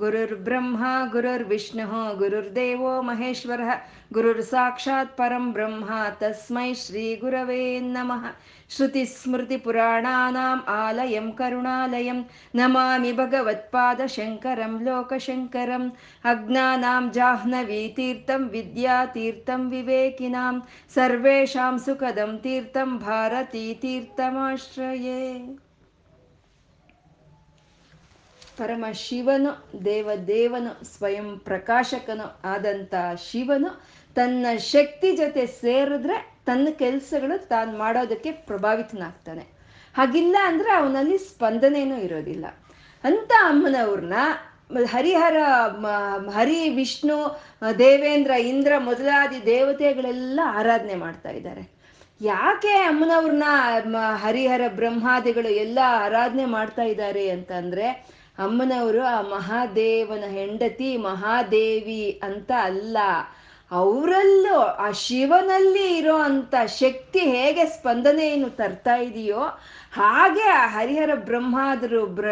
गुरुर्ब्रह्मा गुरुर्विष्णुः गुरुर्देवो महेश्वरः गुरुर्साक्षात् परं ब्रह्मा तस्मै श्रीगुरवे नमः श्रुतिस्मृतिपुराणानाम् आलयं करुणालयं नमामि भगवत्पादशङ्करं लोकशङ्करम् अज्ञानां जाह्नवीतीर्थं विद्यातीर्थं विवेकिनां सर्वेषां सुखदं तीर्थं भारतीतीर्थमाश्रये ಪರಮ ಶಿವನು, ದೇವದೇವನು, ಸ್ವಯಂ ಪ್ರಕಾಶಕನು ಆದಂಥ ಶಿವನು ತನ್ನ ಶಕ್ತಿ ಜೊತೆ ಸೇರಿದ್ರೆ ತನ್ನ ಕೆಲಸಗಳು ತಾನು ಮಾಡೋದಕ್ಕೆ ಪ್ರಭಾವಿತನಾಗ್ತಾನೆ. ಹಾಗಿಲ್ಲ ಅಂದ್ರೆ ಅವನಲ್ಲಿ ಸ್ಪಂದನೇನೂ ಇರೋದಿಲ್ಲ. ಅಂತ ಅಮ್ಮನವ್ರನ್ನ ಹರಿಹರ ಹರಿ, ವಿಷ್ಣು, ದೇವೇಂದ್ರ, ಇಂದ್ರ ಮೊದಲಾದಿ ದೇವತೆಗಳೆಲ್ಲ ಆರಾಧನೆ ಮಾಡ್ತಾ ಇದ್ದಾರೆ. ಯಾಕೆ ಅಮ್ಮನವ್ರನ್ನ ಹರಿಹರ ಬ್ರಹ್ಮಾದಿಗಳು ಎಲ್ಲ ಆರಾಧನೆ ಮಾಡ್ತಾ ಇದ್ದಾರೆ ಅಂತಂದ್ರೆ ಅಮ್ಮನವರು, ಆ ಮಹಾದೇವನ ಹೆಂಡತಿ ಮಹಾದೇವಿ ಅಂತ ಅಲ್ಲ. ಅವರಲ್ಲೂ ಆ ಶಿವನಲ್ಲಿ ಇರೋ ಅಂತ ಶಕ್ತಿ ಹೇಗೆ ಸ್ಪಂದನೆಯನ್ನು ತರ್ತಾ ಇದೆಯೋ, ಹಾಗೆ ಆ ಹರಿಹರ ಬ್ರಹ್ಮಾದರು ಬ್ರ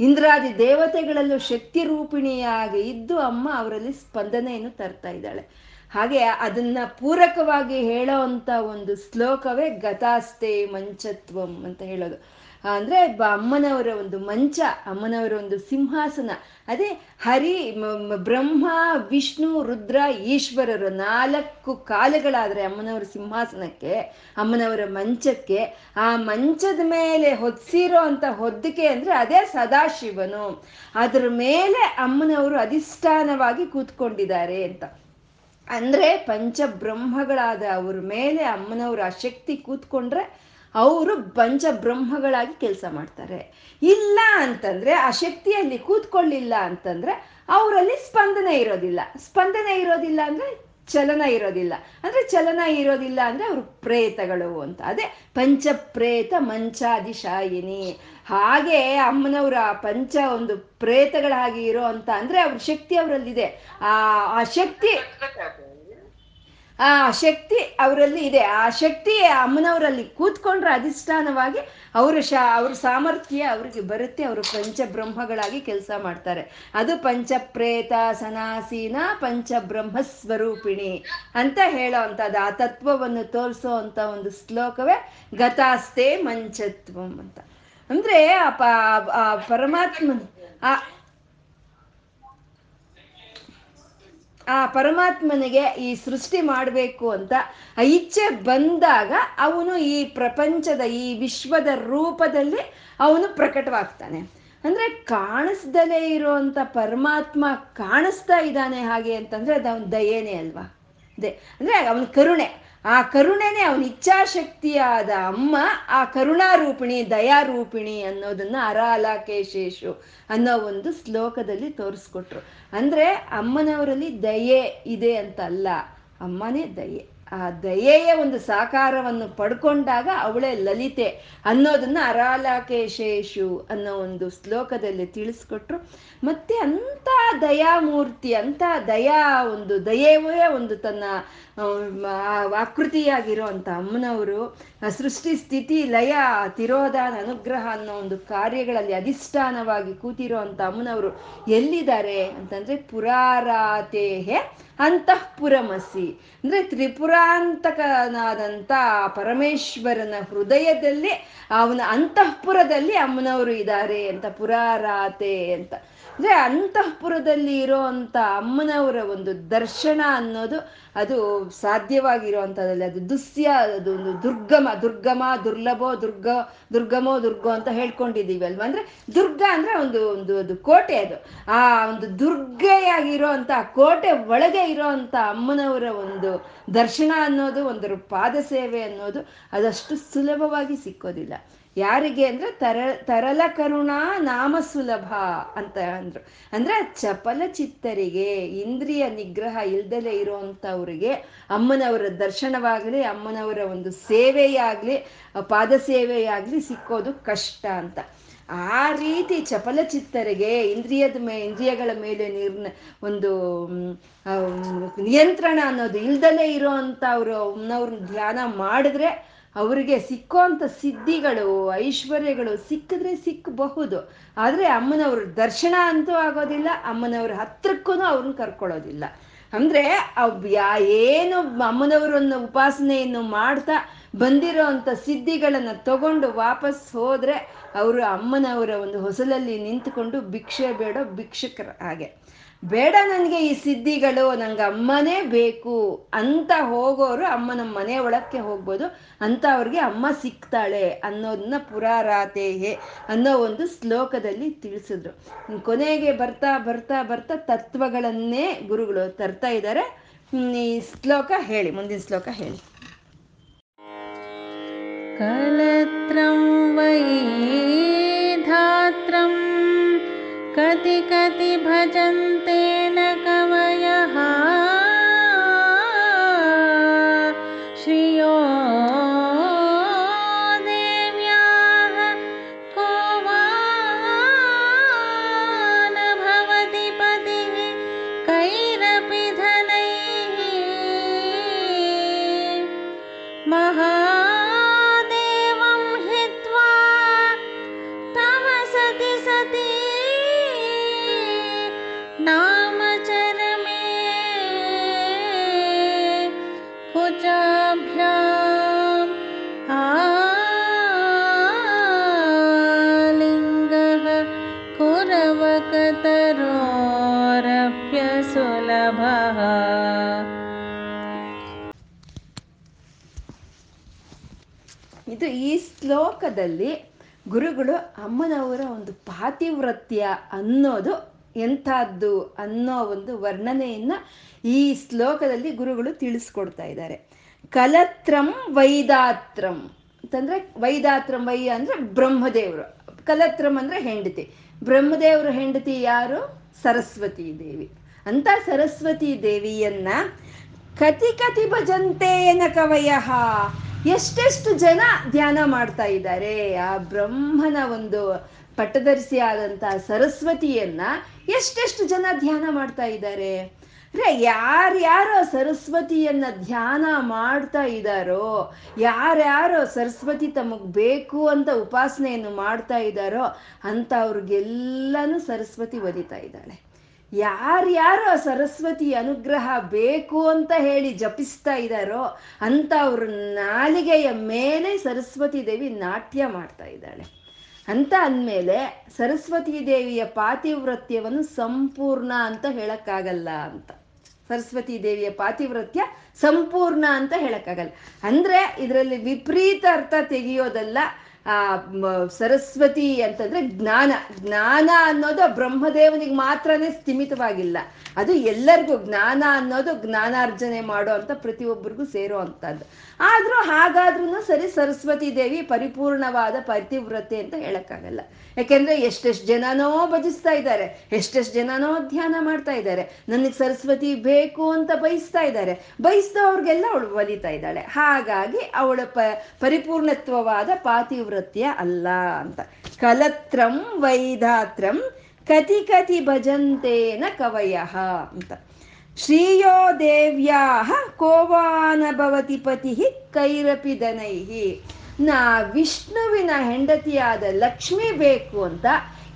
ಇಂದ್ರಾದಿ ದೇವತೆಗಳಲ್ಲೂ ಶಕ್ತಿ ರೂಪಿಣಿಯಾಗಿ ಇದ್ದು ಅಮ್ಮ ಅವರಲ್ಲಿ ಸ್ಪಂದನೆಯನ್ನು ತರ್ತಾ ಇದ್ದಾಳೆ. ಹಾಗೆ ಅದನ್ನ ಪೂರಕವಾಗಿ ಹೇಳೋ ಅಂತ ಒಂದು ಶ್ಲೋಕವೇ ಗತಾಸ್ತೆ ಮಂಚತ್ವಂ ಅಂತ ಹೇಳೋದು. ಅಂದ್ರೆ ಅಮ್ಮನವರ ಒಂದು ಮಂಚ, ಅಮ್ಮನವರ ಒಂದು ಸಿಂಹಾಸನ. ಅದೇ ಹರಿ ಬ್ರಹ್ಮ, ವಿಷ್ಣು, ರುದ್ರ, ಈಶ್ವರರು ನಾಲ್ಕು ಕಾಲಗಳಾದ್ರೆ ಅಮ್ಮನವರ ಸಿಂಹಾಸನಕ್ಕೆ, ಅಮ್ಮನವರ ಮಂಚಕ್ಕೆ. ಆ ಮಂಚದ ಮೇಲೆ ಹೊದ್ಸಿರೋ ಅಂತ ಹೊದ್ದಿಕೆ ಅಂದ್ರೆ ಅದೇ ಸದಾಶಿವನು. ಅದ್ರ ಮೇಲೆ ಅಮ್ಮನವರು ಅಧಿಷ್ಠಾನವಾಗಿ ಕೂತ್ಕೊಂಡಿದ್ದಾರೆ ಅಂತ. ಅಂದ್ರೆ ಪಂಚಬ್ರಹ್ಮಗಳಾದ ಅವ್ರ ಮೇಲೆ ಅಮ್ಮನವ್ರ ಶಕ್ತಿ ಕೂತ್ಕೊಂಡ್ರೆ ಅವರು ಪಂಚ ಬ್ರಹ್ಮಗಳಾಗಿ ಕೆಲಸ ಮಾಡ್ತಾರೆ. ಇಲ್ಲ ಅಂತಂದ್ರೆ, ಆ ಶಕ್ತಿಯಲ್ಲಿ ಕೂತ್ಕೊಳ್ಳಿಲ್ಲ ಅಂತಂದ್ರೆ, ಅವರಲ್ಲಿ ಸ್ಪಂದನೆ ಇರೋದಿಲ್ಲ. ಸ್ಪಂದನೆ ಇರೋದಿಲ್ಲ ಅಂದ್ರೆ ಚಲನ ಇರೋದಿಲ್ಲ. ಅಂದ್ರೆ ಚಲನ ಇರೋದಿಲ್ಲ ಅಂದ್ರೆ ಅವರು ಪ್ರೇತಗಳು ಅಂತ. ಅದೇ ಪಂಚಪ್ರೇತ ಮಂಚಾದಿಶಾಯಿನಿ. ಹಾಗೆ ಅಮ್ಮನವರ ಪಂಚ ಒಂದು ಪ್ರೇತಗಳಾಗಿ ಇರೋ ಅಂತ ಅಂದ್ರೆ ಅವ್ರ ಶಕ್ತಿ ಅವರಲ್ಲಿದೆ. ಆ ಆ ಶಕ್ತಿ ಆ ಶಕ್ತಿ ಅವರಲ್ಲಿ ಇದೆ. ಆ ಶಕ್ತಿ ಅಮ್ಮನವರಲ್ಲಿ ಕೂತ್ಕೊಂಡ್ರೆ ಅಧಿಷ್ಠಾನವಾಗಿ ಅವರ ಶಾ, ಅವ್ರ ಸಾಮರ್ಥ್ಯ ಅವ್ರಿಗೆ ಬರುತ್ತೆ. ಅವರು ಪಂಚಬ್ರಹ್ಮಗಳಾಗಿ ಕೆಲಸ ಮಾಡ್ತಾರೆ. ಅದು ಪಂಚಪ್ರೇತ ಸನಾಸೀನ ಪಂಚಬ್ರಹ್ಮ ಸ್ವರೂಪಿಣಿ ಅಂತ ಹೇಳೋ ಅಂಥದ್ದು. ಆ ತತ್ವವನ್ನು ತೋರಿಸೋ ಅಂತ ಒಂದು ಶ್ಲೋಕವೇ ಗತಾಸ್ತೆ ಮಂಚತ್ವಂ ಅಂತ. ಅಂದ್ರೆ ಆ ಪರಮಾತ್ಮ ಆ ಆ ಪರಮಾತ್ಮನಿಗೆ ಈ ಸೃಷ್ಟಿ ಮಾಡಬೇಕು ಅಂತ ಇಚ್ಛೆ ಬಂದಾಗ ಅವನು ಈ ಪ್ರಪಂಚದ, ಈ ವಿಶ್ವದ ರೂಪದಲ್ಲಿ ಅವನು ಪ್ರಕಟವಾಗ್ತಾನೆ. ಅಂದ್ರೆ ಕಾಣಿಸ್ದಲೇ ಇರುವಂತ ಪರಮಾತ್ಮ ಕಾಣಿಸ್ತಾ ಇದ್ದಾನೆ ಹಾಗೆ ಅಂತಂದ್ರೆ ಅದು ಅವನ ದಯೇನೆ ಅಲ್ವಾ? ದೇ ಅಂದ್ರೆ ಅವನ ಕರುಣೆ. ಆ ಕರುಣೆನೆ ಅವನ ಇಚ್ಛಾಶಕ್ತಿಯಾದ ಅಮ್ಮ, ಆ ಕರುಣಾರೂಪಿಣಿ, ದಯಾರೂಪಿಣಿ ಅನ್ನೋದನ್ನ ಅರಾಲಕೇಶೇಶು ಅನ್ನೋ ಒಂದು ಶ್ಲೋಕದಲ್ಲಿ ತೋರಿಸ್ಕೊಟ್ರು. ಅಂದ್ರೆ ಅಮ್ಮನವರಲ್ಲಿ ದಯೆ ಇದೆ ಅಂತ ಅಲ್ಲ ಅಮ್ಮನೇ ದಯೆ. ಆ ದಯೆಯ ಒಂದು ಸಾಕಾರವನ್ನು ಪಡ್ಕೊಂಡಾಗ ಅವಳೇ ಲಲಿತೆ ಅನ್ನೋದನ್ನ ಅರಾಲಕೇಶೇಶು ಅನ್ನೋ ಒಂದು ಶ್ಲೋಕದಲ್ಲಿ ತಿಳಿಸ್ಕೊಟ್ರು. ಮತ್ತೆ ಅಂತ ದಯಾಮೂರ್ತಿ ಅಂತ ದಯಾ ಒಂದು ದಯವೇ ಒಂದು ತನ್ನ ಆಕೃತಿಯಾಗಿರೋ ಅಂತ ಅಮ್ಮನವರು ಸೃಷ್ಟಿ ಸ್ಥಿತಿ, ಲಯ, ತಿರೋಧಾನ, ಅನುಗ್ರಹ ಅನ್ನೋ ಒಂದು ಕಾರ್ಯಗಳಲ್ಲಿ ಅಧಿಷ್ಠಾನವಾಗಿ ಕೂತಿರೋ ಅಂತ ಅಮ್ಮನವರು ಎಲ್ಲಿದ್ದಾರೆ ಅಂತಂದ್ರೆ ಪುರಾರಾತೇಹೆ ಅಂತಃಪುರಮಸಿ. ಅಂದ್ರೆ ತ್ರಿಪುರಾಂತಕನಾದಂಥ ಪರಮೇಶ್ವರನ ಹೃದಯದಲ್ಲಿ ಅವನ ಅಂತಃಪುರದಲ್ಲಿ ಅಮ್ಮನವರು ಇದ್ದಾರೆ ಅಂತ ಪುರಾರಾತೆ ಅಂತ. ಅಂದ್ರೆ ಅಂತಃಪುರದಲ್ಲಿ ಇರೋ ಅಮ್ಮನವರ ಒಂದು ದರ್ಶನ ಅನ್ನೋದು ಅದು ಸಾಧ್ಯವಾಗಿರುವಂಥದ್ದಲ್ಲಿ ಅದು ದುಸ್ಯ, ಅದು ಒಂದು ದುರ್ಗಮ ದುರ್ಗಮ, ದುರ್ಲಭೋ, ದುರ್ಗ, ದುರ್ಗಮೋ, ದುರ್ಗೋ ಅಂತ ಹೇಳ್ಕೊಂಡಿದ್ದೀವಿ ಅಲ್ವಾ? ಅಂದ್ರೆ ದುರ್ಗ ಅಂದ್ರೆ ಒಂದು ಒಂದು ಅದು ಕೋಟೆ ಅದು. ಆ ಒಂದು ದುರ್ಗೆಯಾಗಿರೋ ಅಂತ ಕೋಟೆ ಒಳಗೆ ಇರೋ ಅಂತ ಅಮ್ಮನವರ ಒಂದು ದರ್ಶನ ಅನ್ನೋದು, ಒಂದು ಪಾದ ಸೇವೆ ಅನ್ನೋದು ಅದಷ್ಟು ಸುಲಭವಾಗಿ ಸಿಕ್ಕೋದಿಲ್ಲ. ಯಾರಿಗೆ ಅಂದ್ರೆ ತರ, ತರಲ ಕರುಣಾ ನಾಮ ಸುಲಭ ಅಂತ ಅಂದ್ರು. ಅಂದ್ರೆ ಚಪಲ ಚಿತ್ತರಿಗೆ, ಇಂದ್ರಿಯ ನಿಗ್ರಹ ಇಲ್ದಲೆ ಇರುವಂತವ್ರಿಗೆ ಅಮ್ಮನವರ ದರ್ಶನವಾಗ್ಲಿ, ಅಮ್ಮನವರ ಒಂದು ಸೇವೆಯಾಗ್ಲಿ, ಪಾದ ಸೇವೆಯಾಗ್ಲಿ ಸಿಕ್ಕೋದು ಕಷ್ಟ ಅಂತ. ಆ ರೀತಿ ಚಪಲಚಿತ್ತರಿಗೆ ಇಂದ್ರಿಯದ ಮೇ, ಇಂದ್ರಿಯಗಳ ಮೇಲೆ ನಿರ್ನ, ಒಂದು ನಿಯಂತ್ರಣ ಅನ್ನೋದು ಇಲ್ದಲೇ ಇರೋ ಅವರು ಅವ್ರನ್ನ ಧ್ಯಾನ ಮಾಡಿದ್ರೆ ಅವರಿಗೆ ಸಿಕ್ಕುವಂಥ ಸಿದ್ಧಿಗಳು, ಐಶ್ವರ್ಯಗಳು ಸಿಕ್ಕಿದ್ರೆ ಸಿಕ್ಕಬಹುದು. ಆದರೆ ಅಮ್ಮನವ್ರ ದರ್ಶನ ಅಂತೂ ಆಗೋದಿಲ್ಲ, ಅಮ್ಮನವ್ರ ಹತ್ರಕ್ಕೂ ಅವ್ರನ್ನ ಕರ್ಕೊಳ್ಳೋದಿಲ್ಲ. ಅಂದರೆ ಯಾ ಏನು ಅಮ್ಮನವರನ್ನು ಉಪಾಸನೆಯನ್ನು ಮಾಡ್ತಾ ಬಂದಿರೋ ಅಂಥ ಸಿದ್ಧಿಗಳನ್ನು ತಗೊಂಡು ವಾಪಸ್ ಹೋದರೆ ಅವರು ಅಮ್ಮನವರ ಒಂದು ಹೊಸಲಲ್ಲಿ ನಿಂತುಕೊಂಡು ಭಿಕ್ಷೆ ಬೇಡ ಭಿಕ್ಷಕರ ಹಾಗೆ. ಬೇಡ ನನಗೆ ಈ ಸಿದ್ಧಿಗಳು, ನಂಗೆ ಅಮ್ಮನೇ ಬೇಕು ಅಂತ ಹೋಗೋರು ಅಮ್ಮನ ಮನೆ ಒಳಕ್ಕೆ ಹೋಗ್ಬೋದು, ಅಂತ ಅವ್ರಿಗೆ ಅಮ್ಮ ಸಿಗ್ತಾಳೆ ಅನ್ನೋದನ್ನ ಪುರಾರಾತೇಹೆ ಅನ್ನೋ ಒಂದು ಶ್ಲೋಕದಲ್ಲಿ ತಿಳಿಸಿದ್ರು. ಕೊನೆಗೆ ಬರ್ತಾ ಬರ್ತಾ ಬರ್ತಾ ತತ್ವಗಳನ್ನೇ ಗುರುಗಳು ತರ್ತಾ ಇದ್ದಾರೆ. ಈ ಶ್ಲೋಕ ಹೇಳಿ, ಮುಂದಿನ ಶ್ಲೋಕ ಹೇಳಿ. ಕಲತ್ರಂ ವೈ ಧಾತ್ರಂ कति कति भजन्ते न कवयः ಇದು ಈ ಶ್ಲೋಕದಲ್ಲಿ ಗುರುಗಳು ಅಮ್ಮನವರ ಒಂದು ಪಾತಿವ್ರತ್ಯ ಅನ್ನೋದು ಎಂಥದ್ದು ಅನ್ನೋ ಒಂದು ವರ್ಣನೆಯನ್ನ ಈ ಶ್ಲೋಕದಲ್ಲಿ ಗುರುಗಳು ತಿಳಿಸ್ಕೊಡ್ತಾ ಇದ್ದಾರೆ. ಕಲತ್ರಂ ವೈದಾತ್ರಂ. ಅಂತಂದ್ರೆ ವೈದಾತ್ರಂ ವೈ ಅಂದ್ರೆ ಬ್ರಹ್ಮದೇವರು. ಕಲತ್ರಂ ಅಂದ್ರೆ ಹೆಂಡತಿ. ಬ್ರಹ್ಮದೇವರ ಹೆಂಡತಿ ಯಾರು? ಸರಸ್ವತಿ ದೇವಿ. ಅಂತ ಸರಸ್ವತಿ ದೇವಿಯನ್ನ ಕತಿ ಕತಿ ಭಜಂತೇನ ಕವಯ. ಎಷ್ಟೆಷ್ಟು ಜನ ಧ್ಯಾನ ಮಾಡ್ತಾ ಇದ್ದಾರೆ. ಆ ಬ್ರಹ್ಮನ ಒಂದು ಪಟ್ಟದರ್ಶಿ ಆದಂತ ಸರಸ್ವತಿಯನ್ನ ಎಷ್ಟೆಷ್ಟು ಜನ ಧ್ಯಾನ ಮಾಡ್ತಾ ಇದ್ದಾರೆ. ಅಂದ್ರೆ ಯಾರ್ಯಾರೋ ಸರಸ್ವತಿಯನ್ನ ಧ್ಯಾನ ಮಾಡ್ತಾ ಇದ್ದಾರೋ ಯಾರ್ಯಾರೋ ಸರಸ್ವತಿ ತಮಗ್ ಬೇಕು ಅಂತ ಉಪಾಸನೆಯನ್ನು ಮಾಡ್ತಾ ಇದ್ದಾರೋ ಅಂತ ಅವ್ರಿಗೆಲ್ಲನೂ ಸರಸ್ವತಿ ಒದಿತಾ ಇದ್ದಾಳೆ. ಯಾರ್ಯಾರೋ ಸರಸ್ವತಿ ಅನುಗ್ರಹ ಬೇಕು ಅಂತ ಹೇಳಿ ಜಪಿಸ್ತಾ ಇದ್ದಾರೋ ಅಂತ ಅವ್ರ ನಾಲಿಗೆಯ ಮೇಲೆ ಸರಸ್ವತಿ ದೇವಿ ನಾಟ್ಯ ಮಾಡ್ತಾ ಇದ್ದಾಳೆ. ಅಂತ ಅಂದಮೇಲೆ ಸರಸ್ವತಿ ದೇವಿಯ ಪಾತಿವ್ರತ್ಯವನ್ನು ಸಂಪೂರ್ಣ ಅಂತ ಹೇಳಕ್ಕಾಗಲ್ಲ ಅಂತ. ಸರಸ್ವತಿ ದೇವಿಯ ಪಾತಿವ್ರತ್ಯ ಸಂಪೂರ್ಣ ಅಂತ ಹೇಳಕ್ಕಾಗಲ್ಲ. ಅಂದ್ರೆ ಇದರಲ್ಲಿ ವಿಪರೀತ ಅರ್ಥ ತೆಗೆಯೋದಲ್ಲ, ಆ ಸರಸ್ವತಿ ಅಂತಂದ್ರೆ ಜ್ಞಾನ. ಜ್ಞಾನ ಅನ್ನೋದು ಬ್ರಹ್ಮದೇವನಿಗೆ ಮಾತ್ರನೇ ಸ್ಥಿಮಿತವಾಗಿಲ್ಲ. ಅದು ಎಲ್ಲರಿಗೂ ಜ್ಞಾನ ಅನ್ನೋದು ಜ್ಞಾನಾರ್ಜನೆ ಮಾಡೋ ಅಂತ ಪ್ರತಿಯೊಬ್ಬರಿಗೂ ಸೇರೋ ಅಂತದ್ದು. ಆದ್ರೂ ಹಾಗಾದ್ರೂ ಸರಿ ಸರಸ್ವತಿ ದೇವಿ ಪರಿಪೂರ್ಣವಾದ ಪತಿವ್ರತೆ ಅಂತ ಹೇಳಕ್ಕಾಗಲ್ಲ. ಯಾಕೆಂದ್ರೆ ಎಷ್ಟೆಷ್ಟು ಜನನೋ ಭಜಿಸ್ತಾ ಇದ್ದಾರೆ, ಎಷ್ಟೆಷ್ಟು ಜನನೋ ಧ್ಯಾನ ಮಾಡ್ತಾ ಇದ್ದಾರೆ, ನನಗೆ ಸರಸ್ವತಿ ಬೇಕು ಅಂತ ಬಯಸ್ತಾ ಇದ್ದಾರೆ, ಬಯಸಿದವ್ರಿಗೆಲ್ಲ ಅವಳು ಒಲಿತಾ ಇದ್ದಾಳೆ. ಹಾಗಾಗಿ ಅವಳ ಪ, ಪರಿಪೂರ್ಣತ್ವವಾದ ಪಾತಿವ್ರತ್ಯ ಅಲ್ಲ ಅಂತ. ಕಲತ್ರಂ ವೈಧಾತ್ರಂ ಕತಿ ಕತಿ ಭಜಂತೇನ ಕವಯ ಅಂತ. ಶ್ರೀಯೋ ದೇವ್ಯಾ ಕೋವಾನ ಭವತಿ ಪತಿ ಕೈರಪಿ ನಾ ವಿಷ್ಣುವಿನ ಹೆಂಡತಿಯಾದ ಲಕ್ಷ್ಮಿ ಬೇಕು ಅಂತ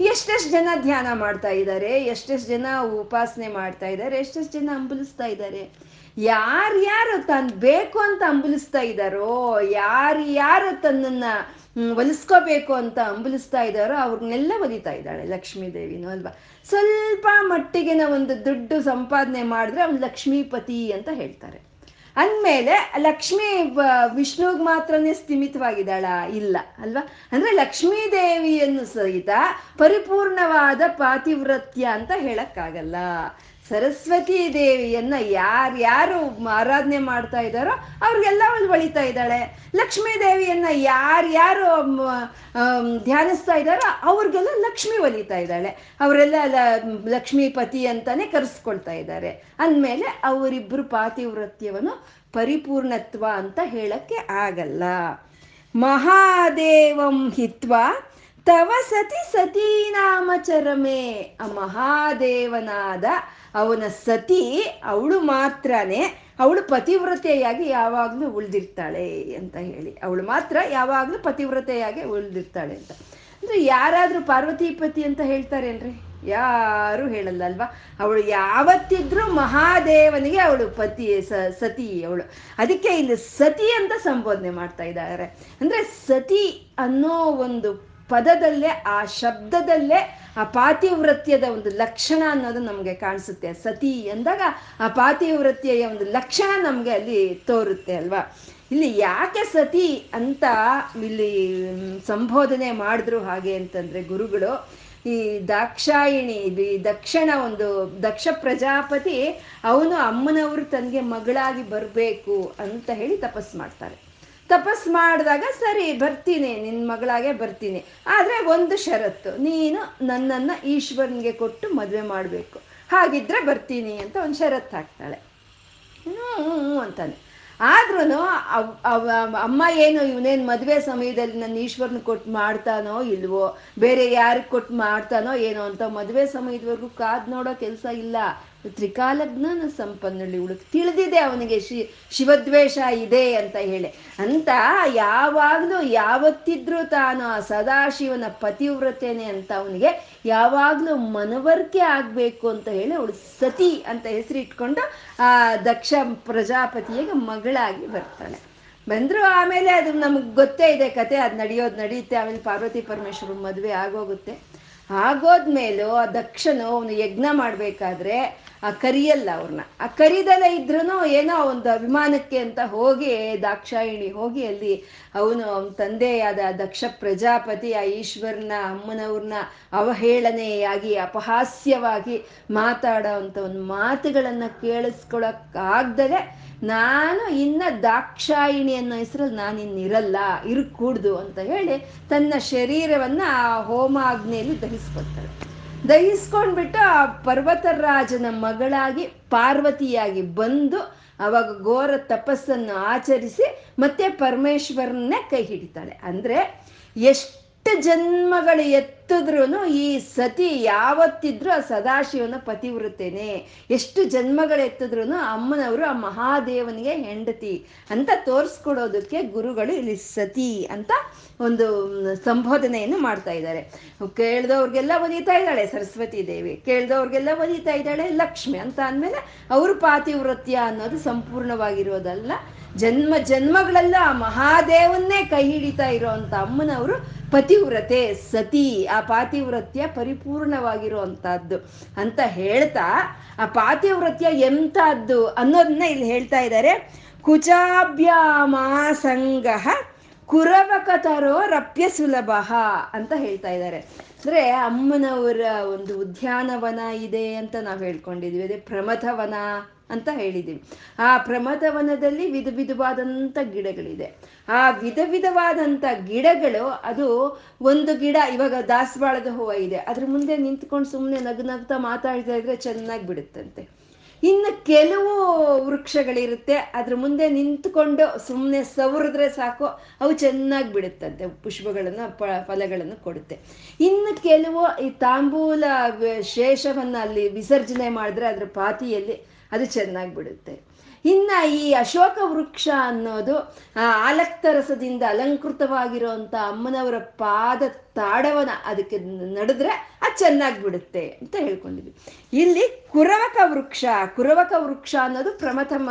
ಎಷ್ಟೆಷ್ಟು ಜನ ಧ್ಯಾನ ಮಾಡ್ತಾ ಇದ್ದಾರೆ ಎಷ್ಟೆಷ್ಟು ಜನ ಉಪಾಸನೆ ಮಾಡ್ತಾ ಇದ್ದಾರೆ ಎಷ್ಟೆಷ್ಟು ಜನ ಅಂಬಲಿಸ್ತಾ ಇದ್ದಾರೆ ಯಾರ್ಯಾರು ತಾನು ಬೇಕು ಅಂತ ಅಂಬಲಿಸ್ತಾ ಇದ್ದಾರೋ ಯಾರ್ಯಾರು ತನ್ನನ್ನ ಒಲಿಸ್ಕೋಬೇಕು ಅಂತ ಅಂಬಲಿಸ್ತಾ ಇದ್ದಾರೋ ಅವ್ರನ್ನೆಲ್ಲ ಒಲಿತಾ ಇದ್ದಾಳೆ ಲಕ್ಷ್ಮೀ ದೇವಿನೂ ಅಲ್ವಾ. ಸ್ವಲ್ಪ ಮಟ್ಟಿಗಿನ ಒಂದು ದುಡ್ಡು ಸಂಪಾದನೆ ಮಾಡಿದ್ರೆ ಅವ್ನು ಲಕ್ಷ್ಮೀಪತಿ ಅಂತ ಹೇಳ್ತಾರೆ. ಅಂದಮೇಲೆ ಲಕ್ಷ್ಮಿ ವಿಷ್ಣುಗೆ ಮಾತ್ರನೇ ಸ್ಥಿಮಿತವಾಗಿದ್ದಾಳ? ಇಲ್ಲ, ಅಲ್ವಾ? ಅಂದ್ರೆ ಲಕ್ಷ್ಮೀ ದೇವಿಯನ್ನು ಸಹಿತ ಪರಿಪೂರ್ಣವಾದ ಪಾತಿವ್ರತ್ಯ ಅಂತ ಹೇಳಕ್ಕಾಗಲ್ಲ. ಸರಸ್ವತಿ ದೇವಿಯನ್ನ ಯಾರ್ಯಾರು ಆರಾಧನೆ ಮಾಡ್ತಾ ಇದ್ದಾರೋ ಅವ್ರಿಗೆಲ್ಲ ಒಳಿತಾ ಇದ್ದಾಳೆ. ಲಕ್ಷ್ಮೀ ದೇವಿಯನ್ನ ಯಾರ್ಯಾರು ಧ್ಯಾನಿಸ್ತಾ ಇದ್ದಾರೋ ಅವ್ರಿಗೆಲ್ಲ ಲಕ್ಷ್ಮಿ ಒಲಿತಾ ಇದ್ದಾಳೆ. ಅವರೆಲ್ಲ ಲಕ್ಷ್ಮೀಪತಿ ಅಂತಾನೆ ಕರೆಸ್ಕೊಳ್ತಾ ಇದ್ದಾರೆ. ಅಂದಮೇಲೆ ಅವರಿಬ್ಬರು ಪಾತಿವೃತ್ಯವನ್ನು ಪರಿಪೂರ್ಣತ್ವ ಅಂತ ಹೇಳಕ್ಕೆ ಆಗಲ್ಲ. ಮಹಾದೇವಂ ಹಿತ್ವ ತವ ಸತಿ ಸತೀನಾಮಚರಮೇ ಆ ಮಹಾದೇವನಾದ ಅವನ ಸತಿ ಅವಳು ಮಾತ್ರನೇ, ಅವಳು ಪತಿವ್ರತೆಯಾಗಿ ಯಾವಾಗಲೂ ಉಳಿದಿರ್ತಾಳೆ ಅಂತ ಹೇಳಿ. ಅವಳು ಮಾತ್ರ ಯಾವಾಗಲೂ ಪತಿವ್ರತೆಯಾಗಿ ಉಳಿದಿರ್ತಾಳೆ ಅಂತ. ಅಂದ್ರೆ ಪಾರ್ವತಿ, ಪತಿ ಅಂತ ಹೇಳ್ತಾರೇನ್ರಿ? ಯಾರು ಹೇಳಲ್ಲ ಅಲ್ವಾ? ಅವಳು ಯಾವತ್ತಿದ್ರೂ ಮಹಾದೇವನಿಗೆ ಅವಳು ಪತಿ ಸತಿ ಅವಳು. ಅದಕ್ಕೆ ಇಲ್ಲಿ ಸತಿ ಅಂತ ಸಂಬೋಧನೆ ಮಾಡ್ತಾ ಇದ್ದಾರೆ. ಅಂದ್ರೆ ಸತಿ ಅನ್ನೋ ಒಂದು ಪದದಲ್ಲೇ, ಆ ಶಬ್ದದಲ್ಲೇ ಆ ಪಾತಿವೃತ್ಯದ ಒಂದು ಲಕ್ಷಣ ಅನ್ನೋದು ನಮಗೆ ಕಾಣಿಸುತ್ತೆ. ಸತಿ ಅಂದಾಗ ಆ ಪಾತಿವೃತ್ಯ ಒಂದು ಲಕ್ಷಣ ನಮಗೆ ಅಲ್ಲಿ ತೋರುತ್ತೆ ಅಲ್ವಾ? ಇಲ್ಲಿ ಯಾಕೆ ಸತಿ ಅಂತ ಇಲ್ಲಿ ಸಂಬೋಧನೆ ಮಾಡಿದ್ರು ಹಾಗೆ ಅಂತಂದ್ರೆ ಗುರುಗಳು, ಈ ದಾಕ್ಷಾಯಿಣಿ, ಈ ದಕ್ಷಿಣ ಒಂದು ದಕ್ಷ ಪ್ರಜಾಪತಿ, ಅವನು ಅಮ್ಮನವರು ತನಗೆ ಮಗಳಾಗಿ ಬರಬೇಕು ಅಂತ ಹೇಳಿ ತಪಸ್ ಮಾಡ್ತಾರೆ. ತಪಸ್ ಮಾಡಿದಾಗ ಸರಿ, ಬರ್ತೀನಿ ನಿನ್ನ ಮಗಳಾಗೆ ಬರ್ತೀನಿ. ಆದರೆ ಒಂದು ಷರತ್ತು, ನೀನು ನನ್ನನ್ನು ಈಶ್ವರನಿಗೆ ಕೊಟ್ಟು ಮದುವೆ ಮಾಡಬೇಕು. ಹಾಗಿದ್ರೆ ಬರ್ತೀನಿ ಅಂತ ಒಂದು ಷರತ್ತು ಹಾಕ್ತಾಳೆ. ಹ್ಞೂ ಅಂತಾನೆ. ಆದ್ರೂ ಅಮ್ಮ ಏನು, ಇವನೇನು ಮದುವೆ ಸಮಯದಲ್ಲಿ ನನ್ನ ಈಶ್ವರನ ಕೊಟ್ಟು ಮಾಡ್ತಾನೋ ಇಲ್ವೋ, ಬೇರೆ ಯಾರಿಗೆ ಕೊಟ್ಟು ಮಾಡ್ತಾನೋ ಏನೋ ಅಂತ ಮದುವೆ ಸಮಯದವರೆಗೂ ಕಾದು ನೋಡೋ ಕೆಲಸ ಇಲ್ಲ. ತ್ರಿಕಾಲಜ್ಞಾನ ಸಂಪನ್ನಳ್ಳಿ ಉಳುಕ್ ತಿಳಿದಿದೆ ಅವನಿಗೆ ಶಿ, ಶಿವದ್ವೇಷ ಇದೆ ಅಂತ ಹೇಳಿ. ಅಂತ ಯಾವಾಗಲೂ ಯಾವತ್ತಿದ್ರೂ ತಾನು ಆ ಸದಾಶಿವನ ಪತಿವ್ರತೆನೆ ಅಂತ ಅವನಿಗೆ ಯಾವಾಗಲೂ ಮನವರಿಕೆ ಆಗಬೇಕು ಅಂತ ಹೇಳಿ ಅವಳು ಸತಿ ಅಂತ ಹೆಸರಿಟ್ಕೊಂಡು ಆ ದಕ್ಷ ಪ್ರಜಾಪತಿಯಾಗ ಮಗಳಾಗಿ ಬರ್ತಾಳೆ. ಬಂದ್ರು ಆಮೇಲೆ ಅದು ನಮಗೆ ಗೊತ್ತೇ ಇದೆ ಕತೆ, ಅದು ನಡೆಯೋದು ನಡೆಯುತ್ತೆ ಆಮೇಲೆ ಪಾರ್ವತಿ ಪರಮೇಶ್ವರ ಮದುವೆ ಆಗೋಗುತ್ತೆ. ಆಗೋದ್ಮೇಲೂ ಆ ದಕ್ಷನು ಅವನು ಯಜ್ಞ ಮಾಡಬೇಕಾದ್ರೆ ಆ ಕರಿಯಲ್ಲ ಅವ್ರನ್ನ ಆ ಕರಿದಲ್ಲ ಇದ್ರೂ ಏನೋ ಒಂದು ಅಭಿಮಾನಕ್ಕೆ ಅಂತ ಹೋಗಿ, ದಾಕ್ಷಾಯಿಣಿ ಹೋಗಿ ಅಲ್ಲಿ ಅವನು ಅವನ ತಂದೆಯಾದ ದಕ್ಷ ಪ್ರಜಾಪತಿ, ಆ ಈಶ್ವರನ ಅಮ್ಮನವ್ರನ್ನ ಅವಹೇಳನೆಯಾಗಿ, ಅಪಹಾಸ್ಯವಾಗಿ ಮಾತಾಡೋ ಅಂಥ ಒಂದು ಮಾತುಗಳನ್ನು ಕೇಳಿಸ್ಕೊಳಕ್ಕಾಗ್ದಲೆ ನಾನು ಇನ್ನ ದಾಕ್ಷಾಯಿಣಿ ಅನ್ನೋ ಹೆಸರಲ್ಲಿ ನಾನು ಇನ್ನಿರಲ್ಲ ಇರಕೂಡ್ದು ಅಂತ ಹೇಳಿ ತನ್ನ ಶರೀರವನ್ನ ಆ ಹೋಮಾಗ್ನೆಯಲ್ಲಿ ದಹಿಸ್ಕೊಳ್ತಾಳೆ. ದಹಿಸ್ಕೊಂಡ್ಬಿಟ್ಟು ಆ ಪರ್ವತರಾಜನ ಮಗಳಾಗಿ ಪಾರ್ವತಿಯಾಗಿ ಬಂದು ಅವಾಗ ಘೋರ ತಪಸ್ಸನ್ನು ಆಚರಿಸಿ ಮತ್ತೆ ಪರಮೇಶ್ವರನ್ನೇ ಕೈ ಹಿಡಿತಾಳೆ. ಅಂದ್ರೆ ಎಷ್ಟು ಜನ್ಮಗಳು ಎತ್ತಿದ್ರು ಈ ಸತಿ ಯಾವತ್ತಿದ್ರೂ ಆ ಸದಾಶಿವನ ಪತಿವ್ರತೇನೆ. ಎಷ್ಟು ಜನ್ಮಗಳು ಎತ್ತಿದ್ರು ಅಮ್ಮನವರು ಆ ಮಹಾದೇವನಿಗೆ ಹೆಂಡತಿ ಅಂತ ತೋರಿಸ್ಕೊಡೋದಕ್ಕೆ ಗುರುಗಳು ಇಲ್ಲಿ ಸತಿ ಅಂತ ಒಂದು ಸಂಬೋಧನೆಯನ್ನು ಮಾಡ್ತಾ ಇದ್ದಾರೆ. ಕೇಳ್ದವ್ರಿಗೆಲ್ಲ ಒದೀತಾ ಇದ್ದಾಳೆ ಸರಸ್ವತಿ ದೇವಿ. ಕೇಳ್ದವ್ರಿಗೆಲ್ಲ ಒದೀತಾ ಇದ್ದಾಳೆ ಲಕ್ಷ್ಮಿ ಅಂತ ಅಂದಮೇಲೆ ಅವರು ಪಾತಿವ್ರತ್ಯ ಅನ್ನೋದು ಸಂಪೂರ್ಣವಾಗಿರೋದಲ್ಲ. ಜನ್ಮ ಜನ್ಮಗಳೆಲ್ಲ ಆ ಮಹಾದೇವನ್ನೇ ಕೈ ಹಿಡಿತಾ ಇರೋವಂಥ ಅಮ್ಮನವರು ಪತಿವ್ರತೆ, ಸತಿ, ಆ ಪಾತಿವ್ರತ್ಯ ಪರಿಪೂರ್ಣವಾಗಿರುವಂತಹದ್ದು ಅಂತ ಹೇಳ್ತಾ, ಆ ಪಾತಿವ್ರತ್ಯ ಎಂಥದ್ದು ಅನ್ನೋದನ್ನ ಇಲ್ಲಿ ಹೇಳ್ತಾ ಇದ್ದಾರೆ. ಕುಚಾಭ್ಯಾಮಾಸಂಗಹ ಕುರವಕತರೋ ರಪ್ಯ ಸುಲಭ ಅಂತ ಹೇಳ್ತಾ ಇದ್ದಾರೆ. ಅಂದ್ರೆ ಅಮ್ಮನವರ ಒಂದು ಉದ್ಯಾನವನ ಇದೆ ಅಂತ ನಾವು ಹೇಳ್ಕೊಂಡಿದ್ವಿ. ಅದೇ ಪ್ರಮಥವನ ಅಂತ ಹೇಳಿದ್ದೀವಿ. ಆ ಪ್ರಮದವನದಲ್ಲಿ ವಿಧ ವಿಧವಾದಂಥ ಗಿಡಗಳಿದೆ. ಆ ವಿಧ ವಿಧವಾದಂಥ ಗಿಡಗಳು ಅದು ಒಂದು ಗಿಡ ಇವಾಗ ದಾಸವಾಳದ ಹೂವು ಇದೆ. ಅದ್ರ ಮುಂದೆ ನಿಂತ್ಕೊಂಡು ಸುಮ್ಮನೆ ನಗು ನಗ್ತಾ ಮಾತಾಡ್ತಾ ಇದ್ರೆ ಚೆನ್ನಾಗಿ ಬಿಡುತ್ತಂತೆ. ಇನ್ನು ಕೆಲವು ವೃಕ್ಷಗಳಿರುತ್ತೆ. ಅದ್ರ ಮುಂದೆ ನಿಂತ್ಕೊಂಡು ಸುಮ್ಮನೆ ಸವರಿದ್ರೆ ಸಾಕು, ಅವು ಚೆನ್ನಾಗಿ ಬಿಡುತ್ತಂತೆ. ಪುಷ್ಪಗಳನ್ನು ಫಲಗಳನ್ನು ಕೊಡುತ್ತೆ. ಇನ್ನು ಕೆಲವು ಈ ತಾಂಬೂಲ ಶೇಷವನ್ನು ಅಲ್ಲಿ ವಿಸರ್ಜನೆ ಮಾಡಿದ್ರೆ ಅದ್ರ ಪಾತಿಯಲ್ಲಿ ಅದು ಚೆನ್ನಾಗಿ ಬಿಡುತ್ತೆ ಇನ್ನ ಈ ಅಶೋಕ ವೃಕ್ಷ ಅನ್ನೋದು, ಆ, ಆಲಕ್ತ ರಸದಿಂದ ಅಲಂಕೃತವಾಗಿರುವಂತ ಅಮ್ಮನವರ ಪಾದ ತಾಡವನ ಅದಕ್ಕೆ ನಡೆದ್ರೆ ಅದು ಚೆನ್ನಾಗಿ ಬಿಡುತ್ತೆ ಅಂತ ಹೇಳ್ಕೊಂಡಿದ್ವಿ. ಇಲ್ಲಿ ಕುರವಕ ವೃಕ್ಷ ಕುರವಕ ವೃಕ್ಷ ಅನ್ನೋದು ಪ್ರಮಥಮ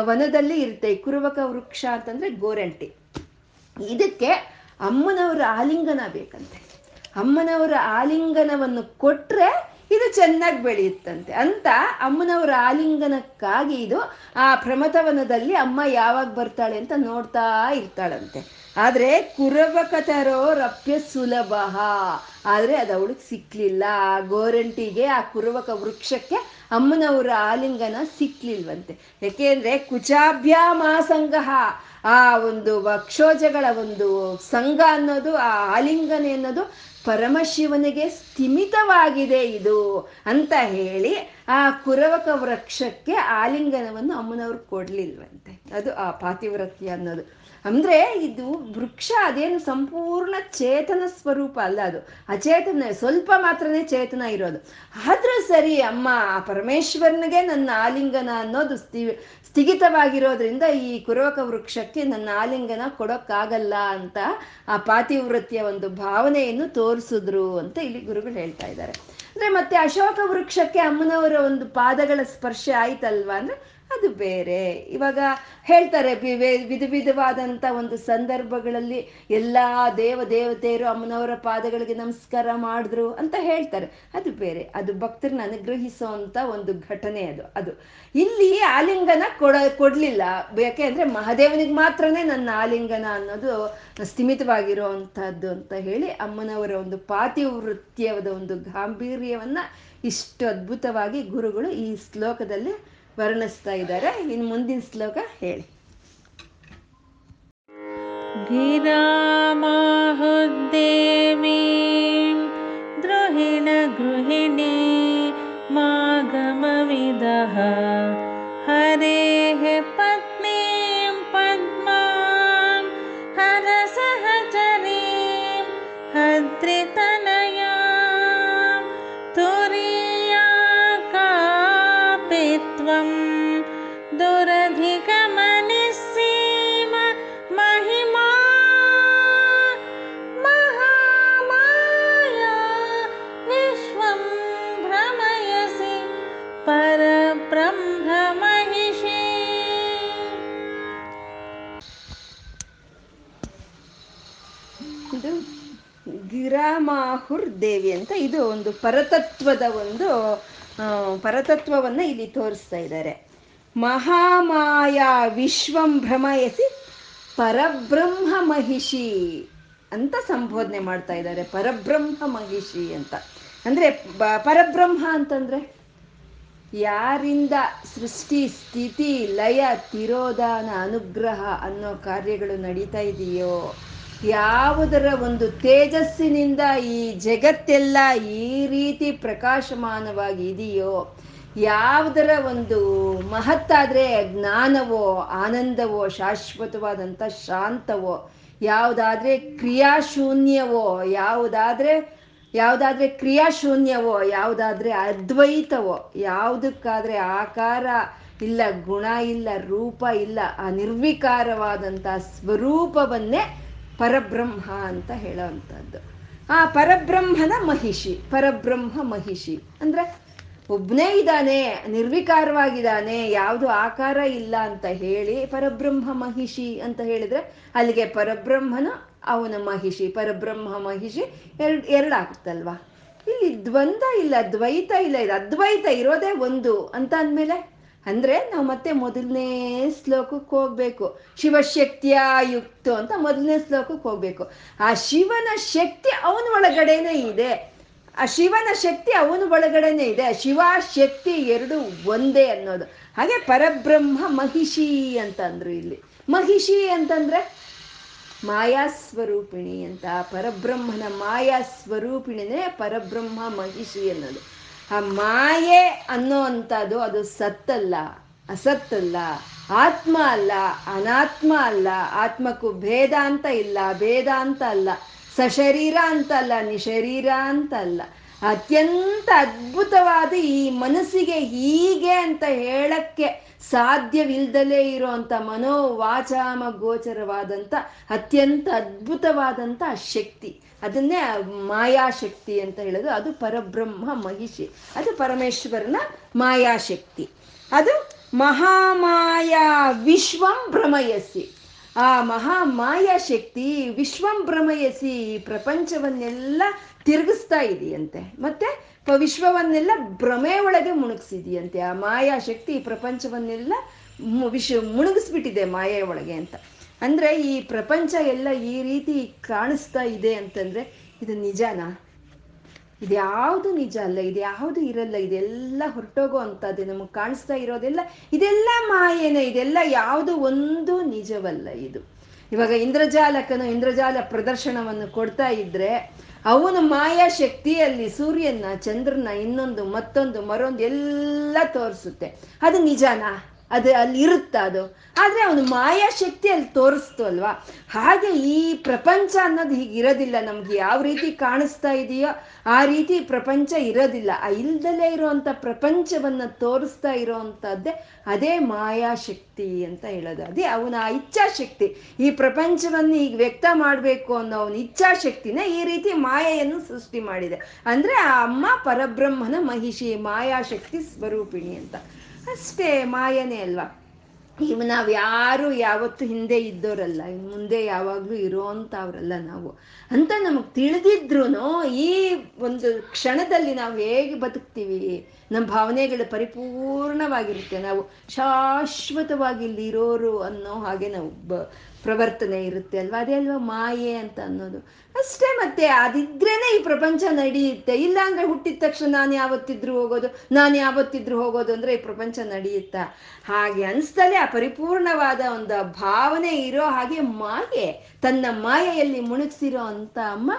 ವನದಲ್ಲಿ ಇರುತ್ತೆ. ಕುರವಕ ವೃಕ್ಷ ಅಂತಂದ್ರೆ ಗೋರಂಟಿ. ಇದಕ್ಕೆ ಅಮ್ಮನವರ ಆಲಿಂಗನ ಬೇಕಂತೆ. ಅಮ್ಮನವರ ಆಲಿಂಗನವನ್ನು ಕೊಟ್ರೆ ಇದು ಚೆನ್ನಾಗಿ ಬೆಳೆಯುತ್ತಂತೆ ಅಂತ ಅಮ್ಮನವರ ಆಲಿಂಗನಕ್ಕಾಗಿ ಇದು ಆ ಪ್ರಮಥವನದಲ್ಲಿ ಅಮ್ಮ ಯಾವಾಗ ಬರ್ತಾಳೆ ಅಂತ ನೋಡ್ತಾ ಇರ್ತಾಳಂತೆ. ಆದ್ರೆ ಕುರವಕತರೋ ರಪ್ಯ ಸುಲಭ. ಆದ್ರೆ ಅದು ಅವಳಿಗೆ ಸಿಕ್ಲಿಲ್ಲ. ಆ ಗೋರಂಟಿಗೆ, ಆ ಕುರವಕ ವೃಕ್ಷಕ್ಕೆ ಅಮ್ಮನವರ ಆಲಿಂಗನ ಸಿಕ್ಲಿಲ್ವಂತೆ. ಯಾಕೆಂದ್ರೆ ಕುಚಾಭ್ಯಾಮಾಸಂಗ ಆ ಒಂದು ವಕ್ಷೋಜಗಳ ಒಂದು ಸಂಘ ಅನ್ನೋದು, ಆ ಆಲಿಂಗನೆ ಅನ್ನೋದು ಪರಮಶಿವನಿಗೆ ಸ್ಥಿಮಿತವಾಗಿದೆ ಇದು ಅಂತ ಹೇಳಿ ಆ ಕುರವಕ ವೃಕ್ಷಕ್ಕೆ ಆಲಿಂಗನವನ್ನು ಅಮ್ಮನವ್ರು ಕೊಡ್ಲಿಲ್ವಂತೆ. ಅದು ಆ ಪಾತಿವ್ರತ್ಯ ಅನ್ನೋದು. ಅಂದ್ರೆ ಇದು ವೃಕ್ಷ ಅದೇನು ಸಂಪೂರ್ಣ ಚೇತನ ಸ್ವರೂಪ ಅಲ್ಲ ಅದು. ಅಚೇತನ, ಸ್ವಲ್ಪ ಮಾತ್ರನೇ ಚೇತನ ಇರೋದು. ಆದ್ರೂ ಸರಿ ಅಮ್ಮ, ಆ ಪರಮೇಶ್ವರನಿಗೆ ನನ್ನ ಆಲಿಂಗನ ಅನ್ನೋದು ಸ್ಥಿ ಸ್ಥಗಿತವಾಗಿರೋದ್ರಿಂದ ಈ ಕುರೋಕ ವೃಕ್ಷಕ್ಕೆ ನನ್ನ ಆಲಿಂಗನ ಕೊಡೋಕ್ಕಾಗಲ್ಲ ಅಂತ ಆ ಪಾತಿವೃತ್ತಿಯ ಒಂದು ಭಾವನೆಯನ್ನು ತೋರಿಸಿದ್ರು ಅಂತ ಇಲ್ಲಿ ಗುರುಗಳು ಹೇಳ್ತಾ ಇದ್ದಾರೆ. ಅಂದ್ರೆ ಮತ್ತೆ ಅಶೋಕ ವೃಕ್ಷಕ್ಕೆ ಅಮ್ಮನವರ ಒಂದು ಪಾದಗಳ ಸ್ಪರ್ಶ ಆಯ್ತಲ್ವಾ? ಅಂದ್ರೆ ಅದು ಬೇರೆ. ಇವಾಗ ಹೇಳ್ತಾರೆ ವಿಧ ವಿಧವಾದಂಥ ಒಂದು ಸಂದರ್ಭಗಳಲ್ಲಿ ಎಲ್ಲ ದೇವ ದೇವತೆಯರು ಅಮ್ಮನವರ ಪಾದಗಳಿಗೆ ನಮಸ್ಕಾರ ಮಾಡಿದ್ರು ಅಂತ ಹೇಳ್ತಾರೆ. ಅದು ಬೇರೆ. ಅದು ಭಕ್ತರನ್ನ ಅನುಗ್ರಹಿಸೋ ಅಂತ ಒಂದು ಘಟನೆ ಅದು. ಅದು ಇಲ್ಲಿ ಆಲಿಂಗನ ಕೊಡ ಕೊಡ್ಲಿಲ್ಲ. ಯಾಕೆ ಅಂದ್ರೆ ಮಹಾದೇವನಿಗೆ ಮಾತ್ರನೇ ನನ್ನ ಆಲಿಂಗನ ಅನ್ನೋದು ಸ್ಥಿಮಿತವಾಗಿರುವಂತಹದ್ದು ಅಂತ ಹೇಳಿ ಅಮ್ಮನವರ ಒಂದು ಪಾತಿವೃತ್ಯದ ಒಂದು ಗಾಂಭೀರ್ಯವನ್ನ ಇಷ್ಟು ಅದ್ಭುತವಾಗಿ ಗುರುಗಳು ಈ ಶ್ಲೋಕದಲ್ಲಿ ವರ್ಣಿಸ್ತಾ ಇದ್ದಾರೆ ಇನ್ನು ಮುಂದಿನ ಶ್ಲೋಕ ಹೇಳಿ गिरामाहुद्देवीं द्रुहिणगृहिणी मागमविदः ಗಿರಾಮಾಹುರ್ ದೇವಿ ಅಂತ ಇದು ಒಂದು ಪರತತ್ವದ ಒಂದು ಪರತತ್ವವನ್ನು ಇಲ್ಲಿ ತೋರಿಸ್ತಾ ಇದ್ದಾರೆ. ಮಹಾಮಾಯಾ ವಿಶ್ವಂ ಭ್ರಮಯಸಿ ಪರಬ್ರಹ್ಮ ಮಹಿಷಿ ಅಂತ ಸಂಬೋಧನೆ ಮಾಡ್ತಾ ಇದ್ದಾರೆ. ಪರಬ್ರಹ್ಮ ಮಹಿಷಿ ಅಂತ. ಅಂದ್ರೆ ಪರಬ್ರಹ್ಮ ಅಂತಂದ್ರೆ ಯಾರಿಂದ ಸೃಷ್ಟಿ, ಸ್ಥಿತಿ, ಲಯ, ತಿರೋಧಾನ, ಅನುಗ್ರಹ ಅನ್ನೋ ಕಾರ್ಯಗಳು ನಡೀತಾ ಇದೆಯೋ ಯಾವುದರ ಒಂದು ತೇಜಸ್ಸಿನಿಂದ ಈ ಜಗತ್ತೆಲ್ಲ ಈ ರೀತಿ ಪ್ರಕಾಶಮಾನವಾಗಿ ಇದೆಯೋ ಯಾವುದರ ಒಂದು ಮಹತ್ತಾದ್ರೆ ಜ್ಞಾನವೋ, ಆನಂದವೋ, ಶಾಶ್ವತವಾದಂಥ ಶಾಂತವೋ, ಯಾವುದಾದ್ರೆ ಕ್ರಿಯಾಶೂನ್ಯವೋ, ಯಾವುದಾದ್ರೆ ಯಾವುದಾದ್ರೆ ಕ್ರಿಯಾಶೂನ್ಯವೋ, ಯಾವುದಾದ್ರೆ ಅದ್ವೈತವೋ, ಯಾವುದಕ್ಕಾದ್ರೆ ಆಕಾರ ಇಲ್ಲ, ಗುಣ ಇಲ್ಲ, ರೂಪ ಇಲ್ಲ ಆ ನಿರ್ವಿಕಾರವಾದಂಥ ಸ್ವರೂಪವನ್ನೇ ಪರಬ್ರಹ್ಮ ಅಂತ ಹೇಳೋವಂಥದ್ದು ಆ ಪರಬ್ರಹ್ಮನ ಮಹಿಷಿ, ಪರಬ್ರಹ್ಮ ಮಹಿಷಿ. ಅಂದ್ರೆ ಒಬ್ಬನೇ ಇದ್ದಾನೆ, ನಿರ್ವಿಕಾರವಾಗಿದ್ದಾನೆ, ಯಾವುದು ಆಕಾರ ಇಲ್ಲ ಅಂತ ಹೇಳಿ ಪರಬ್ರಹ್ಮ ಮಹಿಷಿ ಅಂತ ಹೇಳಿದ್ರೆ ಅಲ್ಲಿಗೆ ಪರಬ್ರಹ್ಮನ ಅವನ ಮಹಿಷಿ, ಪರಬ್ರಹ್ಮ ಮಹಿಷಿ ಎರಡು, ಎರಡಾಗುತ್ತಲ್ವಾ? ಇಲ್ಲಿ ದ್ವಂದ್ವ ಇಲ್ಲ, ದ್ವೈತ ಇಲ್ಲ, ಇದು ಅದ್ವೈತ ಇರೋದೇ ಒಂದು ಅಂತ ಅಂದಮೇಲೆ ಅಂದ್ರೆ ನಾವು ಮತ್ತೆ ಮೊದಲನೇ ಶ್ಲೋಕಕ್ಕೆ ಹೋಗ್ಬೇಕು. ಶಿವಶಕ್ತಿಯ ಯುಕ್ತ ಅಂತ ಮೊದಲನೇ ಶ್ಲೋಕಕ್ಕೆ ಹೋಗ್ಬೇಕು. ಆ ಶಿವನ ಶಕ್ತಿ ಅವನ ಒಳಗಡೆನೆ ಇದೆ. ಆ ಶಿವನ ಶಕ್ತಿ ಅವನ ಒಳಗಡೆನೆ ಇದೆ. ಆ ಶಿವ ಶಕ್ತಿ ಎರಡು ಒಂದೇ ಅನ್ನೋದು. ಹಾಗೆ ಪರಬ್ರಹ್ಮ ಮಹಿಷಿ ಅಂತ ಅಂದ್ರು ಇಲ್ಲಿ. ಮಹಿಷಿ ಅಂತಂದ್ರೆ ಮಾಯಾ ಸ್ವರೂಪಿಣಿ ಅಂತ. ಪರಬ್ರಹ್ಮನ ಮಾಯಾ ಸ್ವರೂಪಿಣಿನೇ ಪರಬ್ರಹ್ಮ ಮಹಿಷಿ ಅನ್ನೋದು. ಆ ಮಾಯೆ ಅನ್ನೋ ಅದು ಸತ್ತಲ್ಲ, ಅಸತ್ತಲ್ಲ, ಆತ್ಮ ಅಲ್ಲ, ಅನಾತ್ಮ ಅಲ್ಲ, ಆತ್ಮಕ್ಕೂ ಭೇದ ಅಂತ ಇಲ್ಲ, ಭೇದ ಅಂತ ಅಲ್ಲ, ಸಶರೀರ ಅಂತ ಅಲ್ಲ, ನಿಶರೀರ ಅಂತ ಅಲ್ಲ. ಅತ್ಯಂತ ಅದ್ಭುತವಾದ ಈ ಮನಸ್ಸಿಗೆ ಹೀಗೆ ಅಂತ ಹೇಳಕ್ಕೆ ಸಾಧ್ಯವಿಲ್ದಲೇ ಇರುವಂತ ಮನೋವಾಚಾಮ ಗೋಚರವಾದಂಥ ಅತ್ಯಂತ ಅದ್ಭುತವಾದಂಥ ಶಕ್ತಿ. ಅದನ್ನೇ ಮಾಯಾಶಕ್ತಿ ಅಂತ ಹೇಳೋದು. ಅದು ಪರಬ್ರಹ್ಮ ಮಹಿಷಿ. ಅದು ಪರಮೇಶ್ವರನ ಮಾಯಾಶಕ್ತಿ. ಅದು ಮಹಾಮಾಯಾ ವಿಶ್ವಂ ಭ್ರಮಯಸಿ. ಆ ಮಹಾಮಾಯಾ ಶಕ್ತಿ ವಿಶ್ವಂ ಭ್ರಮಯಸಿ ಈ ಪ್ರಪಂಚವನ್ನೆಲ್ಲ ತಿರುಗಿಸ್ತಾ ಇದೆಯಂತೆ. ಮತ್ತೆ ವಿಶ್ವವನ್ನೆಲ್ಲ ಭ್ರಮೆ ಒಳಗೆ ಮುಣುಗಿಸಿದೆಯಂತೆ. ಆ ಮಾಯಾ ಶಕ್ತಿ ಪ್ರಪಂಚವನ್ನೆಲ್ಲ ವಿಶ್ವ ಮುಣುಗಿಸ್ಬಿಟ್ಟಿದೆ ಮಾಯೆ ಒಳಗೆ ಅಂತ. ಅಂದ್ರೆ ಈ ಪ್ರಪಂಚ ಎಲ್ಲ ಈ ರೀತಿ ಕಾಣಿಸ್ತಾ ಇದೆ ಅಂತಂದ್ರೆ ಇದು ನಿಜನಾ? ಇದ್ಯಾವುದು ನಿಜ ಅಲ್ಲ ಇದ್ಯಾವುದು ಇರಲ್ಲ, ಇದೆಲ್ಲ ಹೊರಟೋಗೋ ಅಂಥದ್ದು, ನಮಗೆ ಕಾಣಿಸ್ತಾ ಇರೋದೆಲ್ಲ, ಇದೆಲ್ಲ ಮಾಯೇನೆ, ಇದೆಲ್ಲ ಯಾವುದು ಒಂದು ನಿಜವಲ್ಲ ಇದು. ಇವಾಗ ಇಂದ್ರಜಾಲಕನು ಇಂದ್ರಜಾಲ ಪ್ರದರ್ಶನವನ್ನು ಕೊಡ್ತಾ ಇದ್ರೆ, ಅವನು ಮಾಯಾ ಶಕ್ತಿಯಲ್ಲಿ ಸೂರ್ಯನ ಚಂದ್ರನ ಇನ್ನೊಂದು ಮತ್ತೊಂದು ಮರೊಂದು ಎಲ್ಲ ತೋರಿಸುತ್ತೆ. ಅದು ನಿಜಾನಾ? ಅದು ಅಲ್ಲಿ ಇರುತ್ತಾ ಅದು. ಆದ್ರೆ ಅವನು ಮಾಯಾ ಶಕ್ತಿ ಅಲ್ಲಿ ತೋರಿಸ್ತು ಅಲ್ವಾ? ಹಾಗೆ ಈ ಪ್ರಪಂಚ ಅನ್ನೋದು ಹೀಗೆ ಇರೋದಿಲ್ಲ. ನಮ್ಗೆ ಯಾವ ರೀತಿ ಕಾಣಿಸ್ತಾ ಇದೆಯೋ ಆ ರೀತಿ ಪ್ರಪಂಚ ಇರೋದಿಲ್ಲ. ಆ ಇಲ್ದಲೇ ಇರೋವಂಥ ಪ್ರಪಂಚವನ್ನ ತೋರಿಸ್ತಾ ಇರೋವಂಥದ್ದೇ ಅದೇ ಮಾಯಾಶಕ್ತಿ ಅಂತ ಹೇಳೋದು. ಅದೇ ಅವನ ಆ ಇಚ್ಛಾಶಕ್ತಿ ಈ ಪ್ರಪಂಚವನ್ನು ಈಗ ವ್ಯಕ್ತ ಮಾಡಬೇಕು ಅನ್ನೋ ಅವನ ಇಚ್ಛಾಶಕ್ತಿನ ಈ ರೀತಿ ಮಾಯೆಯನ್ನು ಸೃಷ್ಟಿ ಮಾಡಿದೆ. ಅಂದ್ರೆ ಆ ಅಮ್ಮ ಪರಬ್ರಹ್ಮನ ಮಹಿಷಿ ಮಾಯಾಶಕ್ತಿ ಸ್ವರೂಪಿಣಿ ಅಂತ. ಅಷ್ಟೇ ಮಾಯನೇ ಅಲ್ವಾ? ಇವ್ ನಾವು ಯಾರು ಯಾವತ್ತು ಹಿಂದೆ ಇದ್ದೋರಲ್ಲ ಮುಂದೆ ಯಾವಾಗಲೂ ಇರೋಂಥವ್ರಲ್ಲ ನಾವು. ಅಂತ ನಮಗೆ ತಿಳಿದಿದ್ರು ಈ ಒಂದು ಕ್ಷಣದಲ್ಲಿ ನಾವು ಹೇಗೆ ಬದುಕ್ತೀವಿ ನಮ್ಮ ಭಾವನೆಗಳು ಪರಿಪೂರ್ಣವಾಗಿರುತ್ತೆ. ನಾವು ಶಾಶ್ವತವಾಗಿ ಇಲ್ಲಿ ಇರೋರು ಅನ್ನೋ ಹಾಗೆ ನಾವು ಬ ಪ್ರವರ್ತನೆ ಇರುತ್ತೆ ಅಲ್ವಾ? ಅದೇ ಅಲ್ವಾ ಮಾಯೆ ಅಂತ ಅನ್ನೋದು. ಅಷ್ಟೇ ಮತ್ತೆ ಅದಿದ್ರೇನೆ ಈ ಪ್ರಪಂಚ ನಡೆಯುತ್ತೆ. ಇಲ್ಲ ಅಂದ್ರೆ ಹುಟ್ಟಿದ ತಕ್ಷಣ ನಾನು ಯಾವತ್ತಿದ್ರು ಹೋಗೋದು, ನಾನು ಯಾವತ್ತಿದ್ರು ಹೋಗೋದು ಅಂದ್ರೆ ಈ ಪ್ರಪಂಚ ನಡೆಯುತ್ತಾ? ಹಾಗೆ ಅನ್ಸ್ತಲೇ ಆ ಪರಿಪೂರ್ಣವಾದ ಒಂದು ಭಾವನೆ ಇರೋ ಹಾಗೆ ಮಾಯೆ, ತನ್ನ ಮಾಯೆಯಲ್ಲಿ ಮುಣಗ್ಸಿರೋ ಅಂತ ಅಮ್ಮ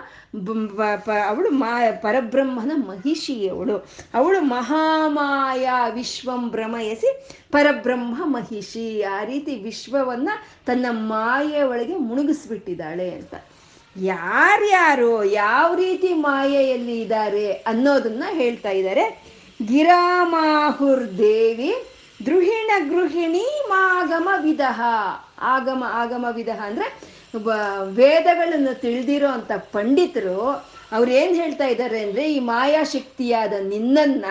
ಅವಳು ಮಾ ಪರಬ್ರಹ್ಮನ ಮಹಿಷಿ ಅವಳು. ಅವಳು ಮಹಾಮಾಯ ವಿಶ್ವಂ ಭ್ರಮಯಸಿ ಪರಬ್ರಹ್ಮ ಮಹಿಷಿ. ಆ ರೀತಿ ವಿಶ್ವವನ್ನ ತನ್ನ ಮಾಯೆ ಒಳಗೆ ಮುಳುಗಿಸ್ಬಿಟ್ಟಿದ್ದಾಳೆ ಅಂತ. ಯಾರ್ಯಾರು ಯಾವ ರೀತಿ ಮಾಯೆಯಲ್ಲಿ ಇದ್ದಾರೆ ಅನ್ನೋದನ್ನ ಹೇಳ್ತಾ ಇದ್ದಾರೆ. ಗಿರಾಮಾಹುರ್ ದೇವಿ ದ್ರುಹಿಣ ಗೃಹಿಣಿ ಮಾಗಮ ವಿದಹ. ಆಗಮ ಆಗಮ ವಿದಹ ಅಂದ್ರೆ ವೇದಗಳನ್ನು ತಿಳಿದಿರೋ ಪಂಡಿತರು ಅವ್ರು ಏನ್ ಹೇಳ್ತಾ ಇದ್ದಾರೆ ಅಂದ್ರೆ, ಈ ಮಾಯಾಶಕ್ತಿಯಾದ ನಿನ್ನನ್ನ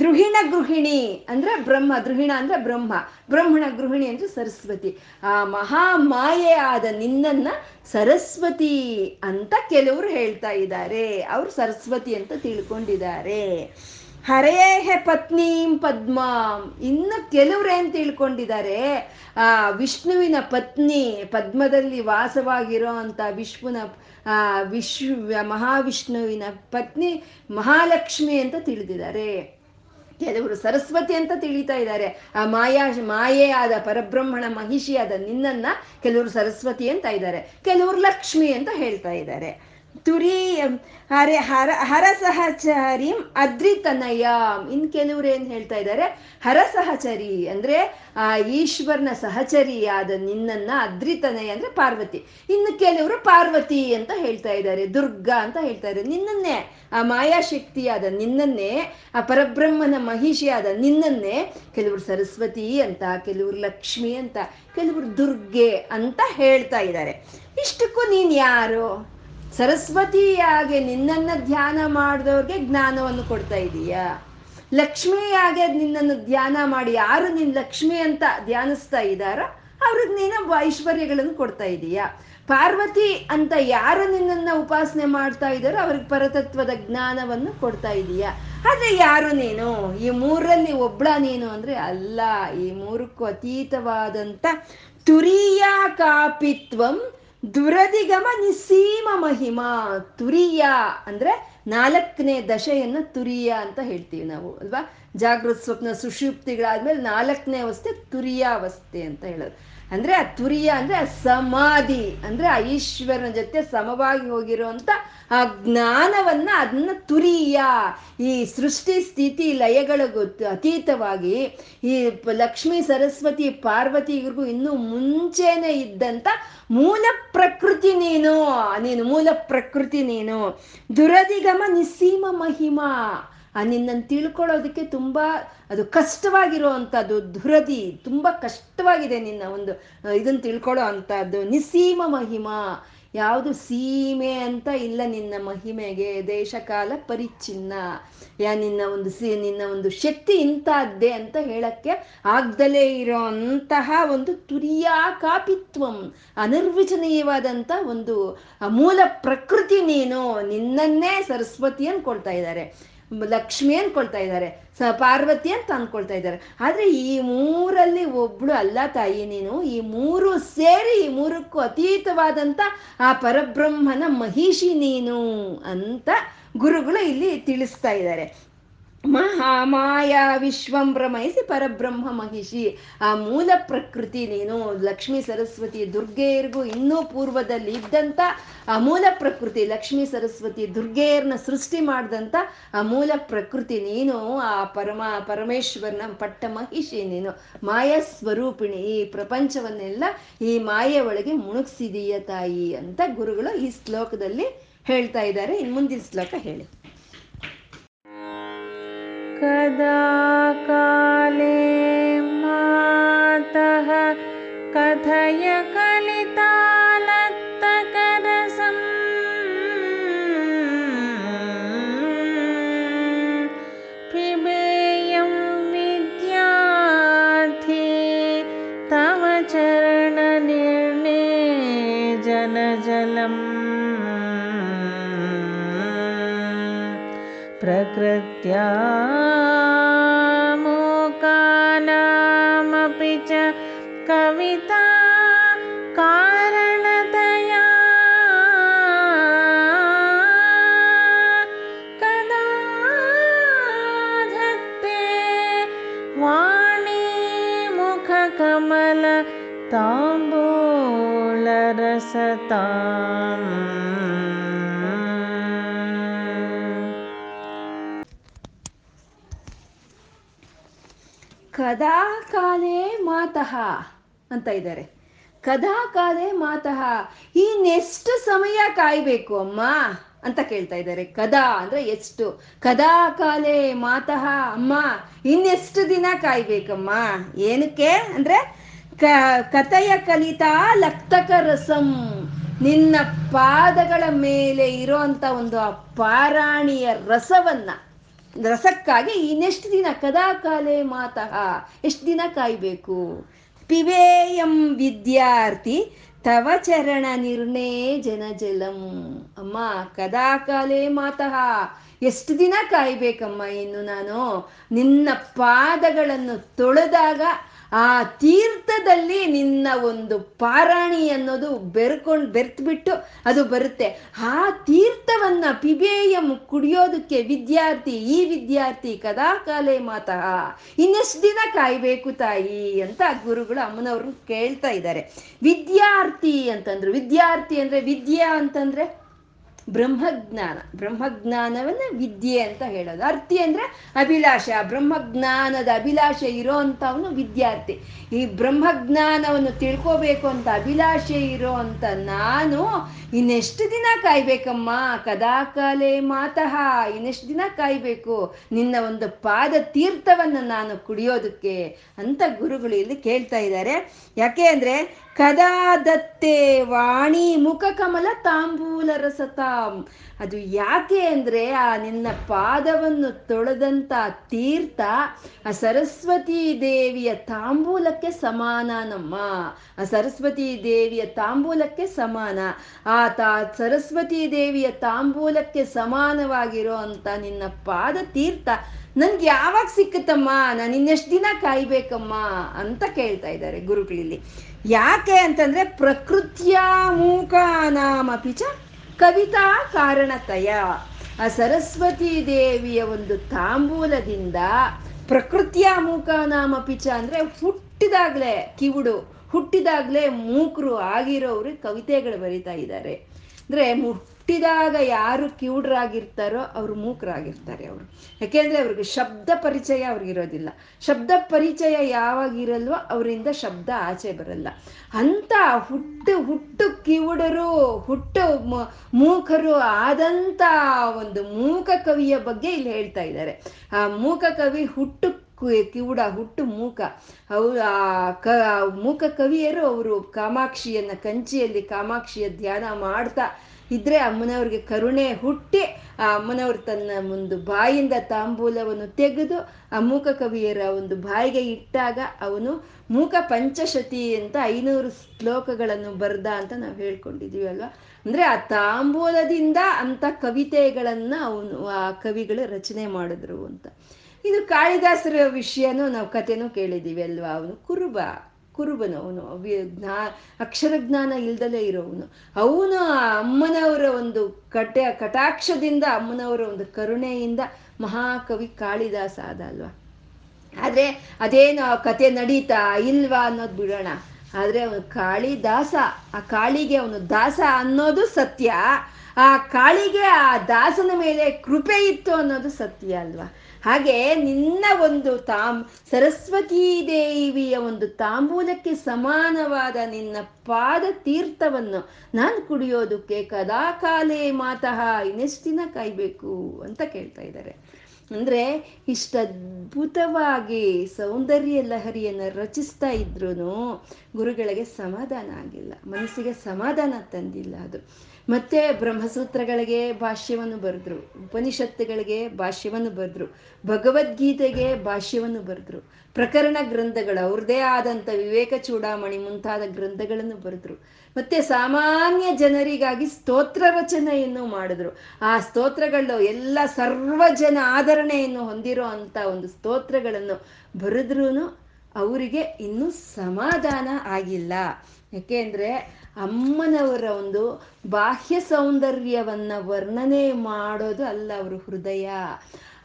ದೃಹಿಣ ಗೃಹಿಣಿ ಅಂದ್ರೆ ಬ್ರಹ್ಮ, ದೃಹಿಣ ಅಂದ್ರೆ ಬ್ರಹ್ಮ, ಬ್ರಹ್ಮಣ ಗೃಹಿಣಿ ಅಂದ್ರೆ ಸರಸ್ವತಿ. ಆ ಮಹಾ ಮಾಯೆ ಆದ ನಿನ್ನನ್ನ ಸರಸ್ವತಿ ಅಂತ ಕೆಲವರು ಹೇಳ್ತಾ ಇದ್ದಾರೆ. ಅವ್ರು ಸರಸ್ವತಿ ಅಂತ ತಿಳ್ಕೊಂಡಿದ್ದಾರೆ. ಹರೇಹೆ ಪತ್ನೀಂ ಪದ್ಮಾಂ. ಇನ್ನು ಕೆಲವ್ರು ಏನ್ ತಿಳ್ಕೊಂಡಿದ್ದಾರೆ, ಆ, ವಿಷ್ಣುವಿನ ಪತ್ನಿ ಪದ್ಮದಲ್ಲಿ ವಾಸವಾಗಿರೋ ಅಂತ ವಿಷ್ಣುವಿನ ಆ, ವಿಶ್ವ, ಮಹಾವಿಷ್ಣುವಿನ ಪತ್ನಿ ಮಹಾಲಕ್ಷ್ಮಿ ಅಂತ ತಿಳಿದಿದ್ದಾರೆ. ಕೆಲವರು ಸರಸ್ವತಿ ಅಂತ ತಿಳಿತಾ ಇದ್ದಾರೆ. ಆ, ಮಾಯಾ, ಮಾಯೆ ಆದ ಪರಬ್ರಹ್ಮಣ ಮಹಿಷಿಯಾದ ನಿನ್ನನ್ನ ಕೆಲವರು ಸರಸ್ವತಿ ಅಂತ ಇದ್ದಾರೆ. ಕೆಲವರು ಲಕ್ಷ್ಮಿ ಅಂತ ಹೇಳ್ತಾ ಇದ್ದಾರೆ. ತುರಿ ಹರೆ ಹರ ಹರಸಹಚರಿ ಅದ್ರಿತನಯ. ಇನ್ ಕೆಲವ್ರು ಏನ್ ಹೇಳ್ತಾ ಇದ್ದಾರೆ ಹರಸಹಚರಿ ಅಂದ್ರೆ, ಆ, ಈಶ್ವರನ ಸಹಚರಿಯಾದ ನಿನ್ನನ್ನ ಅದ್ರಿತನಯ ಅಂದ್ರೆ ಪಾರ್ವತಿ. ಇನ್ನು ಕೆಲವರು ಪಾರ್ವತಿ ಅಂತ ಹೇಳ್ತಾ ಇದ್ದಾರೆ ದುರ್ಗಾ ಅಂತ ಹೇಳ್ತಾ ಇದ್ದಾರೆ ನಿನ್ನನ್ನೇ, ಆ ಮಾಯಾಶಕ್ತಿಯಾದ ನಿನ್ನನ್ನೇ, ಆ ಪರಬ್ರಹ್ಮನ ಮಹಿಷಿಯಾದ ನಿನ್ನನ್ನೇ ಕೆಲವ್ರು ಸರಸ್ವತಿ ಅಂತ, ಕೆಲವ್ರು ಲಕ್ಷ್ಮಿ ಅಂತ, ಕೆಲವ್ರು ದುರ್ಗೆ ಅಂತ ಹೇಳ್ತಾ ಇದ್ದಾರೆ ಇಷ್ಟಕ್ಕೂ ನೀನ್ ಯಾರು? ಸರಸ್ವತಿಯಾಗೆ ನಿನ್ನನ್ನು ಧ್ಯಾನ ಮಾಡಿದವ್ರಿಗೆ ಜ್ಞಾನವನ್ನು ಕೊಡ್ತಾ ಇದೀಯಾ? ಲಕ್ಷ್ಮಿಯಾಗೆ ನಿನ್ನನ್ನು ಧ್ಯಾನ ಮಾಡಿ ಯಾರು ನಿನ್ನ ಲಕ್ಷ್ಮಿ ಅಂತ ಧ್ಯಾನಿಸ್ತಾ ಇದ್ದಾರೋ ಅವ್ರಿಗೆ ನೀನು ಐಶ್ವರ್ಯಗಳನ್ನು ಕೊಡ್ತಾ ಇದೀಯಾ? ಪಾರ್ವತಿ ಅಂತ ಯಾರು ನಿನ್ನನ್ನು ಉಪಾಸನೆ ಮಾಡ್ತಾ ಇದ್ದಾರೋ ಅವ್ರಿಗೆ ಪರತತ್ವದ ಜ್ಞಾನವನ್ನು ಕೊಡ್ತಾ ಇದೀಯಾ? ಆದರೆ ಯಾರು ನೀನು? ಈ ಮೂರಲ್ಲಿ ಒಬ್ಳ ನೀನು ಅಂದ್ರೆ ಅಲ್ಲ, ಈ ಮೂರಕ್ಕೂ ಅತೀತವಾದಂತ ತುರಿಯ ಕಾಪಿತ್ವಂ ದುರದಿಗಮ ನಿಸೀಮ ಮಹಿಮಾ, ತುರಿಯ ಅಂದ್ರೆ ನಾಲ್ಕನೇ ದಶೆಯನ್ನ ತುರಿಯ ಅಂತ ಹೇಳ್ತೀವಿ ನಾವು, ಅಲ್ವಾ? ಜಾಗೃತ ಸ್ವಪ್ನ ಸುಷುಪ್ತಿಗಳಾದ್ಮೇಲೆ ನಾಲ್ಕನೇ ಅವಸ್ಥೆ ತುರಿಯಾವಸ್ಥೆ ಅಂತ ಹೇಳೋದು. ಅಂದ್ರೆ ಆ ತುರಿಯ ಅಂದ್ರೆ ಆ ಸಮಾಧಿ, ಅಂದ್ರೆ ಆ ಈಶ್ವರನ ಜೊತೆ ಸಮವಾಗಿ ಹೋಗಿರುವಂತ ಆ ಜ್ಞಾನವನ್ನ ಅದನ್ನ ತುರಿಯ, ಈ ಸೃಷ್ಟಿ ಸ್ಥಿತಿ ಲಯಗಳ ಗೊತ್ತು, ಅತೀತವಾಗಿ ಈ ಲಕ್ಷ್ಮಿ, ಸರಸ್ವತಿ ಪಾರ್ವತಿಗೂ ಇನ್ನೂ ಮುಂಚೆನೆ ಇದ್ದಂತ ಮೂಲ ಪ್ರಕೃತಿ ನೀನು ನೀನು ಮೂಲ ಪ್ರಕೃತಿ ನೀನು. ದುರದಿಗಮ ನಿಸ್ಸೀಮ ಮಹಿಮಾ. ನಿನ್ನನ್ನು ತಿಳ್ಕೊಳ್ಳೋದಕ್ಕೆ ತುಂಬ ಅದು ಕಷ್ಟವಾಗಿರೋ ಅಂಥದ್ದು ತುಂಬಾ ಕಷ್ಟವಾಗಿದೆ ನಿನ್ನ ಒಂದು ಇದನ್ನು ತಿಳ್ಕೊಳ್ಳೋ ಅಂಥದ್ದು ನಿಸೀಮ ಮಹಿಮಾ. ಯಾವುದು ಸೀಮೆ ಅಂತ ಇಲ್ಲ ನಿನ್ನ ಮಹಿಮೆಗೆ, ದೇಶಕಾಲ ಪರಿಚಿನ್ನ ಯಾ, ನಿನ್ನ ಒಂದು ಸಿ, ನಿನ್ನ ಒಂದು ಶಕ್ತಿ ಇಂಥದ್ದೇ ಅಂತ ಹೇಳಕ್ಕೆ ಆಗ್ದಲೇ ಇರೋ ಅಂತಹ ಒಂದು ತುರಿಯಾ ಕಾಪಿತ್ವಂ, ಅನಿರ್ವಚನೀಯವಾದಂಥ ಒಂದು ಮೂಲ ಪ್ರಕೃತಿ ನೀನು ನಿನ್ನನ್ನೇ ಸರಸ್ವತಿಯನ್ನು ಕೊಡ್ತಾ ಇದ್ದಾರೆ. ಲಕ್ಷ್ಮಿ ಅನ್ಕೊಳ್ತಾ ಇದ್ದಾರೆ ಸ ಪಾರ್ವತಿ ಅಂತ ಅನ್ಕೊಳ್ತಾ ಇದ್ದಾರೆ ಆದ್ರೆ ಈ ಮೂರಲ್ಲಿ ಒಬ್ಳು ಅಲ್ಲ ತಾಯಿ ನೀನು, ಈ ಮೂರು ಸೇರಿ ಈ ಮೂರಕ್ಕೂ ಅತೀತವಾದಂತ ಆ ಪರಬ್ರಹ್ಮನ ಮಹಿಷಿ ನೀನು ಅಂತ ಗುರುಗಳು ಇಲ್ಲಿ ತಿಳಿಸ್ತಾ ಇದ್ದಾರೆ ಮಹಾಮಾಯ ವಿಶ್ವಂ ಭ್ರಮಯಿಸಿ ಪರಬ್ರಹ್ಮ ಮಹಿಷಿ. ಆ ಮೂಲ ಪ್ರಕೃತಿ ನೀನು, ಲಕ್ಷ್ಮೀ ಸರಸ್ವತಿ ದುರ್ಗೆಯರಿಗೂ ಇನ್ನೂ ಪೂರ್ವದಲ್ಲಿ ಇದ್ದಂಥ ಆ ಮೂಲ ಪ್ರಕೃತಿ, ಲಕ್ಷ್ಮೀ ಸರಸ್ವತಿ ದುರ್ಗೆಯರನ್ನ ಸೃಷ್ಟಿ ಮಾಡಿದಂಥ ಆ ಮೂಲ ಪ್ರಕೃತಿ ನೀನು, ಆ ಪರಮ, ಪರಮೇಶ್ವರನ ಪಟ್ಟ ಮಹಿಷಿ ನೀನು. ಮಾಯ ಸ್ವರೂಪಿಣಿ, ಈ ಪ್ರಪಂಚವನ್ನೆಲ್ಲ ಈ ಮಾಯೆ ಒಳಗೆ ಮುಣುಗ್ಸಿದೀಯ ತಾಯಿ ಅಂತ ಗುರುಗಳು ಈ ಶ್ಲೋಕದಲ್ಲಿ ಹೇಳ್ತಾ ಇದ್ದಾರೆ. ಇನ್ನು ಮುಂದಿನ ಶ್ಲೋಕ ಹೇಳಿ. कदा काले मातः कथय कलितालत्तकरसम् पिबेयं चरणनिर्णे जनजलम्। प्रकृत्या ಕದಾ ಕಾಲೇ ಮಾತಃ ಅಂತ ಇದ್ದಾರೆ. ಕದಾ ಕಾಲೇ ಮಾತಃ. ಇನ್ನೆಷ್ಟು ಸಮಯ ಕಾಯ್ಬೇಕು ಅಮ್ಮ ಅಂತ ಕೇಳ್ತಾ ಇದ್ದಾರೆ. ಕದಾ ಅಂದ್ರೆ ಎಷ್ಟು? ಕದಾ ಕಾಲೇ ಮಾತಃ ಅಮ್ಮ, ಇನ್ನೆಷ್ಟು ದಿನ ಕಾಯ್ಬೇಕಮ್ಮ? ಏನಕ್ಕೆ ಅಂದ್ರೆ ಕ, ಕಥೆಯ ಕಲಿತಾ ಲಕ್ತಕ ರಸಂ. ನಿನ್ನ ಪಾದಗಳ ಮೇಲೆ ಇರೋಂಥ ಒಂದು ಆ ಪಾರಾಣಿಯ ರಸವನ್ನ ರಸಕ್ಕಾಗಿ ಇನ್ನೆಷ್ಟು ದಿನ ಕದಾ ಕಾಲೇ ಮಾತಃ, ಎಷ್ಟು ದಿನ ಕಾಯಬೇಕು? ಪಿಬೇಯಂ ವಿದ್ಯಾರ್ಥಿ, ತವ ಚರಣ ನಿರ್ಣೇ ಜನಜಲಂ ಅಮ್ಮ, ಕದಾ ಕಾಲೇ ಮಾತಃ, ಎಷ್ಟು ದಿನ ಕಾಯ್ಬೇಕಮ್ಮ ಇನ್ನು ನಾನು? ನಿನ್ನ ಪಾದಗಳನ್ನು ತೊಳೆದಾಗ ಆ ತೀರ್ಥದಲ್ಲಿ ನಿನ್ನ ಒಂದು ಪಾರಾಣಿ ಅನ್ನೋದು ಬೆರ್ಕೊಂಡು ಬೆರ್ತ್ಬಿಟ್ಟು ಅದು ಬರುತ್ತೆ. ಆ ತೀರ್ಥವನ್ನ ಪಿಬೇಯಂ ಕುಡಿಯೋದಕ್ಕೆ ವಿದ್ಯಾರ್ಥಿ, ಈ ವಿದ್ಯಾರ್ಥಿ ಕದಾ ಕಾಲೇ ಮಾತಃ, ಇನ್ನೆಷ್ಟು ದಿನ ಕಾಯ್ಬೇಕು ತಾಯಿ ಅಂತ ಗುರುಗಳು ಅಮ್ಮನವ್ರನ್ನ ಕೇಳ್ತಾ ಇದ್ದಾರೆ. ವಿದ್ಯಾರ್ಥಿ ಅಂತಂದ್ರು. ವಿದ್ಯಾರ್ಥಿ ಅಂದ್ರೆ ವಿದ್ಯಾ ಅಂತಂದ್ರೆ? ಬ್ರಹ್ಮಜ್ಞಾನ. ಬ್ರಹ್ಮಜ್ಞಾನವನ್ನ ವಿದ್ಯೆ ಅಂತ ಹೇಳೋದು. ಅರ್ಥಿ ಅಂದ್ರೆ ಅಭಿಲಾಷ. ಬ್ರಹ್ಮಜ್ಞಾನದ ಅಭಿಲಾಷೆ ಇರೋ ಅಂಥವನು ವಿದ್ಯಾರ್ಥಿ. ಈ ಬ್ರಹ್ಮಜ್ಞಾನವನ್ನು ತಿಳ್ಕೋಬೇಕು ಅಂತ ಅಭಿಲಾಷೆ ಇರೋ ಅಂತ ನಾನು ಇನ್ನೆಷ್ಟು ದಿನ ಕಾಯ್ಬೇಕಮ್ಮ? ಕದಾಕಾಲೆ ಮಾತಃ. ಇನ್ನೆಷ್ಟು ದಿನ ಕಾಯ್ಬೇಕು? ನಿನ್ನ ಒಂದು ಪಾದ ತೀರ್ಥವನ್ನು ನಾನು ಕುಡಿಯೋದಕ್ಕೆ ಅಂತ ಗುರುಗಳು ಇಲ್ಲಿ ಕೇಳ್ತಾ ಇದ್ದಾರೆ. ಯಾಕೆ ಅಂದ್ರೆ ಕದಾ ದತ್ತೆ ವಾಣಿ ಮುಖ ಕಮಲ ತಾಂಬೂಲ ರಸತಾಂ. ಅದು ಯಾಕೆ ಅಂದ್ರೆ ಆ ನಿನ್ನ ಪಾದವನ್ನು ತೊಳೆದಂತ ತೀರ್ಥ ಆ ಸರಸ್ವತಿ ದೇವಿಯ ತಾಂಬೂಲಕ್ಕೆ ಸಮಾನ ನಮ್ಮ. ಆ ಸರಸ್ವತಿ ದೇವಿಯ ತಾಂಬೂಲಕ್ಕೆ ಸಮಾನ. ಆ ತಾ ಸರಸ್ವತಿ ದೇವಿಯ ತಾಂಬೂಲಕ್ಕೆ ಸಮಾನವಾಗಿರೋ ಅಂತ ನಿನ್ನ ಪಾದ ತೀರ್ಥ ನನ್ಗೆ ಯಾವಾಗ ಸಿಕ್ಕತ್ತಮ್ಮ? ನಾನು ಇನ್ನೆಷ್ಟು ದಿನ ಕಾಯ್ಬೇಕಮ್ಮ? ಅಂತ ಕೇಳ್ತಾ ಇದ್ದಾರೆ ಗುರುಗಳಲ್ಲಿ ಯಾಕೆ ಅಂತಂದ್ರೆ ಪ್ರಕೃತಿಯ ಮೂಕ ನಾಮ ಪಿಚ ಕವಿತಾ ಕಾರಣತಯ. ಆ ಸರಸ್ವತಿ ದೇವಿಯ ಒಂದು ತಾಂಬೂಲದಿಂದ ಪ್ರಕೃತಿಯ ಮೂಕಾನಾಮಪಿ ಪಿಚ ಅಂದ್ರೆ ಹುಟ್ಟಿದಾಗ್ಲೇ ಕಿವುಡು, ಹುಟ್ಟಿದಾಗ್ಲೇ ಮೂಕರು ಆಗಿರೋರು ಕವಿತೆಗಳು ಬರಿತಾ ಇದ್ದಾರೆ. ಅಂದ್ರೆ ಹುಟ್ಟಿದಾಗ ಯಾರು ಕಿವುಡ್ರಾಗಿರ್ತಾರೋ ಅವರು ಮೂಕರಾಗಿರ್ತಾರೆ ಅವರು. ಯಾಕೆಂದ್ರೆ ಅವ್ರಿಗೆ ಶಬ್ದ ಪರಿಚಯ ಅವ್ರಿಗಿರೋದಿಲ್ಲ ಶಬ್ದ ಪರಿಚಯ ಯಾವಾಗಿರಲ್ವೋ ಅವರಿಂದ ಶಬ್ದ ಆಚೆ ಬರಲ್ಲ. ಅಂತ ಹುಟ್ಟು ಹುಟ್ಟು ಕಿವುಡರು, ಹುಟ್ಟು ಮೂಕರು ಆದಂತ ಒಂದು ಮೂಕ ಕವಿಯ ಬಗ್ಗೆ ಇಲ್ಲಿ ಹೇಳ್ತಾ ಇದ್ದಾರೆ. ಆ ಮೂಕ ಕವಿ ಹುಟ್ಟು ಕಿವುಡ, ಹುಟ್ಟು ಮೂಕ. ಅವು ಆ ಕ ಮೂಕ ಕವಿಯರು ಅವರು ಕಾಮಾಕ್ಷಿಯನ್ನ ಕಂಚಿಯಲ್ಲಿ ಕಾಮಾಕ್ಷಿಯ ಧ್ಯಾನ ಮಾಡ್ತಾ ಇದ್ರೆ ಅಮ್ಮನವ್ರಿಗೆ ಕರುಣೆ ಹುಟ್ಟಿ, ಆ ಅಮ್ಮನವ್ರು ತನ್ನ ಒಂದು ಬಾಯಿಂದ ತಾಂಬೂಲವನ್ನು ತೆಗೆದು, ಆ ಮೂಕ ಕವಿಯರ ಒಂದು ಬಾಯಿಗೆ ಇಟ್ಟಾಗ ಅವನು ಮೂಕ ಪಂಚಶತಿ ಅಂತ ಐನೂರು ಶ್ಲೋಕಗಳನ್ನು ಬರ್ದ ಅಂತ ನಾವು ಹೇಳ್ಕೊಂಡಿದೀವಿ ಅಲ್ವಾ? ಅಂದ್ರೆ ಆ ತಾಂಬೂಲದಿಂದ ಅಂತ ಕವಿತೆಗಳನ್ನ ಅವನು, ಆ ಕವಿಗಳು ರಚನೆ ಮಾಡಿದ್ರು ಅಂತ. ಇದು ಕಾಳಿದಾಸರ ವಿಷಯನೂ ನಾವು ಕಥೆನೂ ಕೇಳಿದ್ದೀವಿ ಅಲ್ವಾ? ಅವನು ಕುರುಬ. ಕುರುಬನು ಅವನು ಜ್ಞಾ, ಅಕ್ಷರ ಜ್ಞಾನ ಇಲ್ದಲೇ ಇರೋವನು. ಅವನು ಅಮ್ಮನವರ ಒಂದು ಕಟೆ, ಕಟಾಕ್ಷದಿಂದ ಅಮ್ಮನವರ ಒಂದು ಕರುಣೆಯಿಂದ ಮಹಾಕವಿ ಕಾಳಿದಾಸ ಆದ ಅಲ್ವಾ ಆದರೆ ಅದೇನು ಕತೆ ನಡೀತಾ ಇಲ್ವಾ ಅನ್ನೋದು ಬಿಡೋಣ. ಆದರೆ ಅವನು ಕಾಳಿದಾಸ, ಆ ಕಾಳಿಗೆ ಅವನು ದಾಸ ಅನ್ನೋದು ಸತ್ಯ. ಆ ಕಾಳಿಗೆ ಆ ದಾಸನ ಮೇಲೆ ಕೃಪೆ ಇತ್ತು ಅನ್ನೋದು ಸತ್ಯ ಅಲ್ವಾ? ಹಾಗೆ ನಿನ್ನ ಒಂದು ತಾಮ್ ಸರಸ್ವತೀ ದೇವಿಯ ಒಂದು ತಾಂಬೂಲಕ್ಕೆ ಸಮಾನವಾದ ನಿನ್ನ ಪಾದ ತೀರ್ಥವನ್ನು ನಾನು ಕುಡಿಯೋದಕ್ಕೆ ಕದಾ ಕಾಲೇ ಮಾತಃ ಇನ್ನೆಷ್ಟಿನ ಕಾಯ್ಬೇಕು ಅಂತ ಕೇಳ್ತಾ ಇದ್ದಾರೆ. ಅಂದ್ರೆ ಇಷ್ಟ ಅದ್ಭುತವಾಗಿ ಸೌಂದರ್ಯ ಲಹರಿಯನ್ನು ರಚಿಸ್ತಾ ಇದ್ರು ಗುರುಗಳಿಗೆ ಸಮಾಧಾನ ಆಗಿಲ್ಲ. ಮನಸ್ಸಿಗೆ ಸಮಾಧಾನ ತಂದಿಲ್ಲ ಅದು. ಮತ್ತೆ ಬ್ರಹ್ಮಸೂತ್ರಗಳಿಗೆ ಭಾಷ್ಯವನ್ನು ಬರೆದ್ರು, ಉಪನಿಷತ್ತುಗಳಿಗೆ ಭಾಷ್ಯವನ್ನು ಬರೆದ್ರು, ಭಗವದ್ಗೀತೆಗೆ ಭಾಷ್ಯವನ್ನು ಬರೆದ್ರು, ಪ್ರಕರಣ ಗ್ರಂಥಗಳು, ಅವ್ರದ್ದೇ ಆದಂಥ ವಿವೇಕ ಚೂಡಾಮಣಿ ಮುಂತಾದ ಗ್ರಂಥಗಳನ್ನು ಬರೆದ್ರು. ಮತ್ತೆ ಸಾಮಾನ್ಯ ಜನರಿಗಾಗಿ ಸ್ತೋತ್ರ ರಚನೆಯನ್ನು ಮಾಡಿದ್ರು. ಆ ಸ್ತೋತ್ರಗಳು ಎಲ್ಲ ಸರ್ವ ಜನ ಆದರಣೆಯನ್ನು ಹೊಂದಿರೋ ಅಂತ ಒಂದು ಸ್ತೋತ್ರಗಳನ್ನು ಬರೆದ್ರೂ ಅವರಿಗೆ ಇನ್ನೂ ಸಮಾಧಾನ ಆಗಿಲ್ಲ. ಯಾಕೆಂದ್ರೆ ಅಮ್ಮನವರ ಒಂದು ಬಾಹ್ಯ ಸೌಂದರ್ಯವನ್ನ ವರ್ಣನೆ ಮಾಡೋದು ಅಲ್ಲ ಅವ್ರ ಹೃದಯ.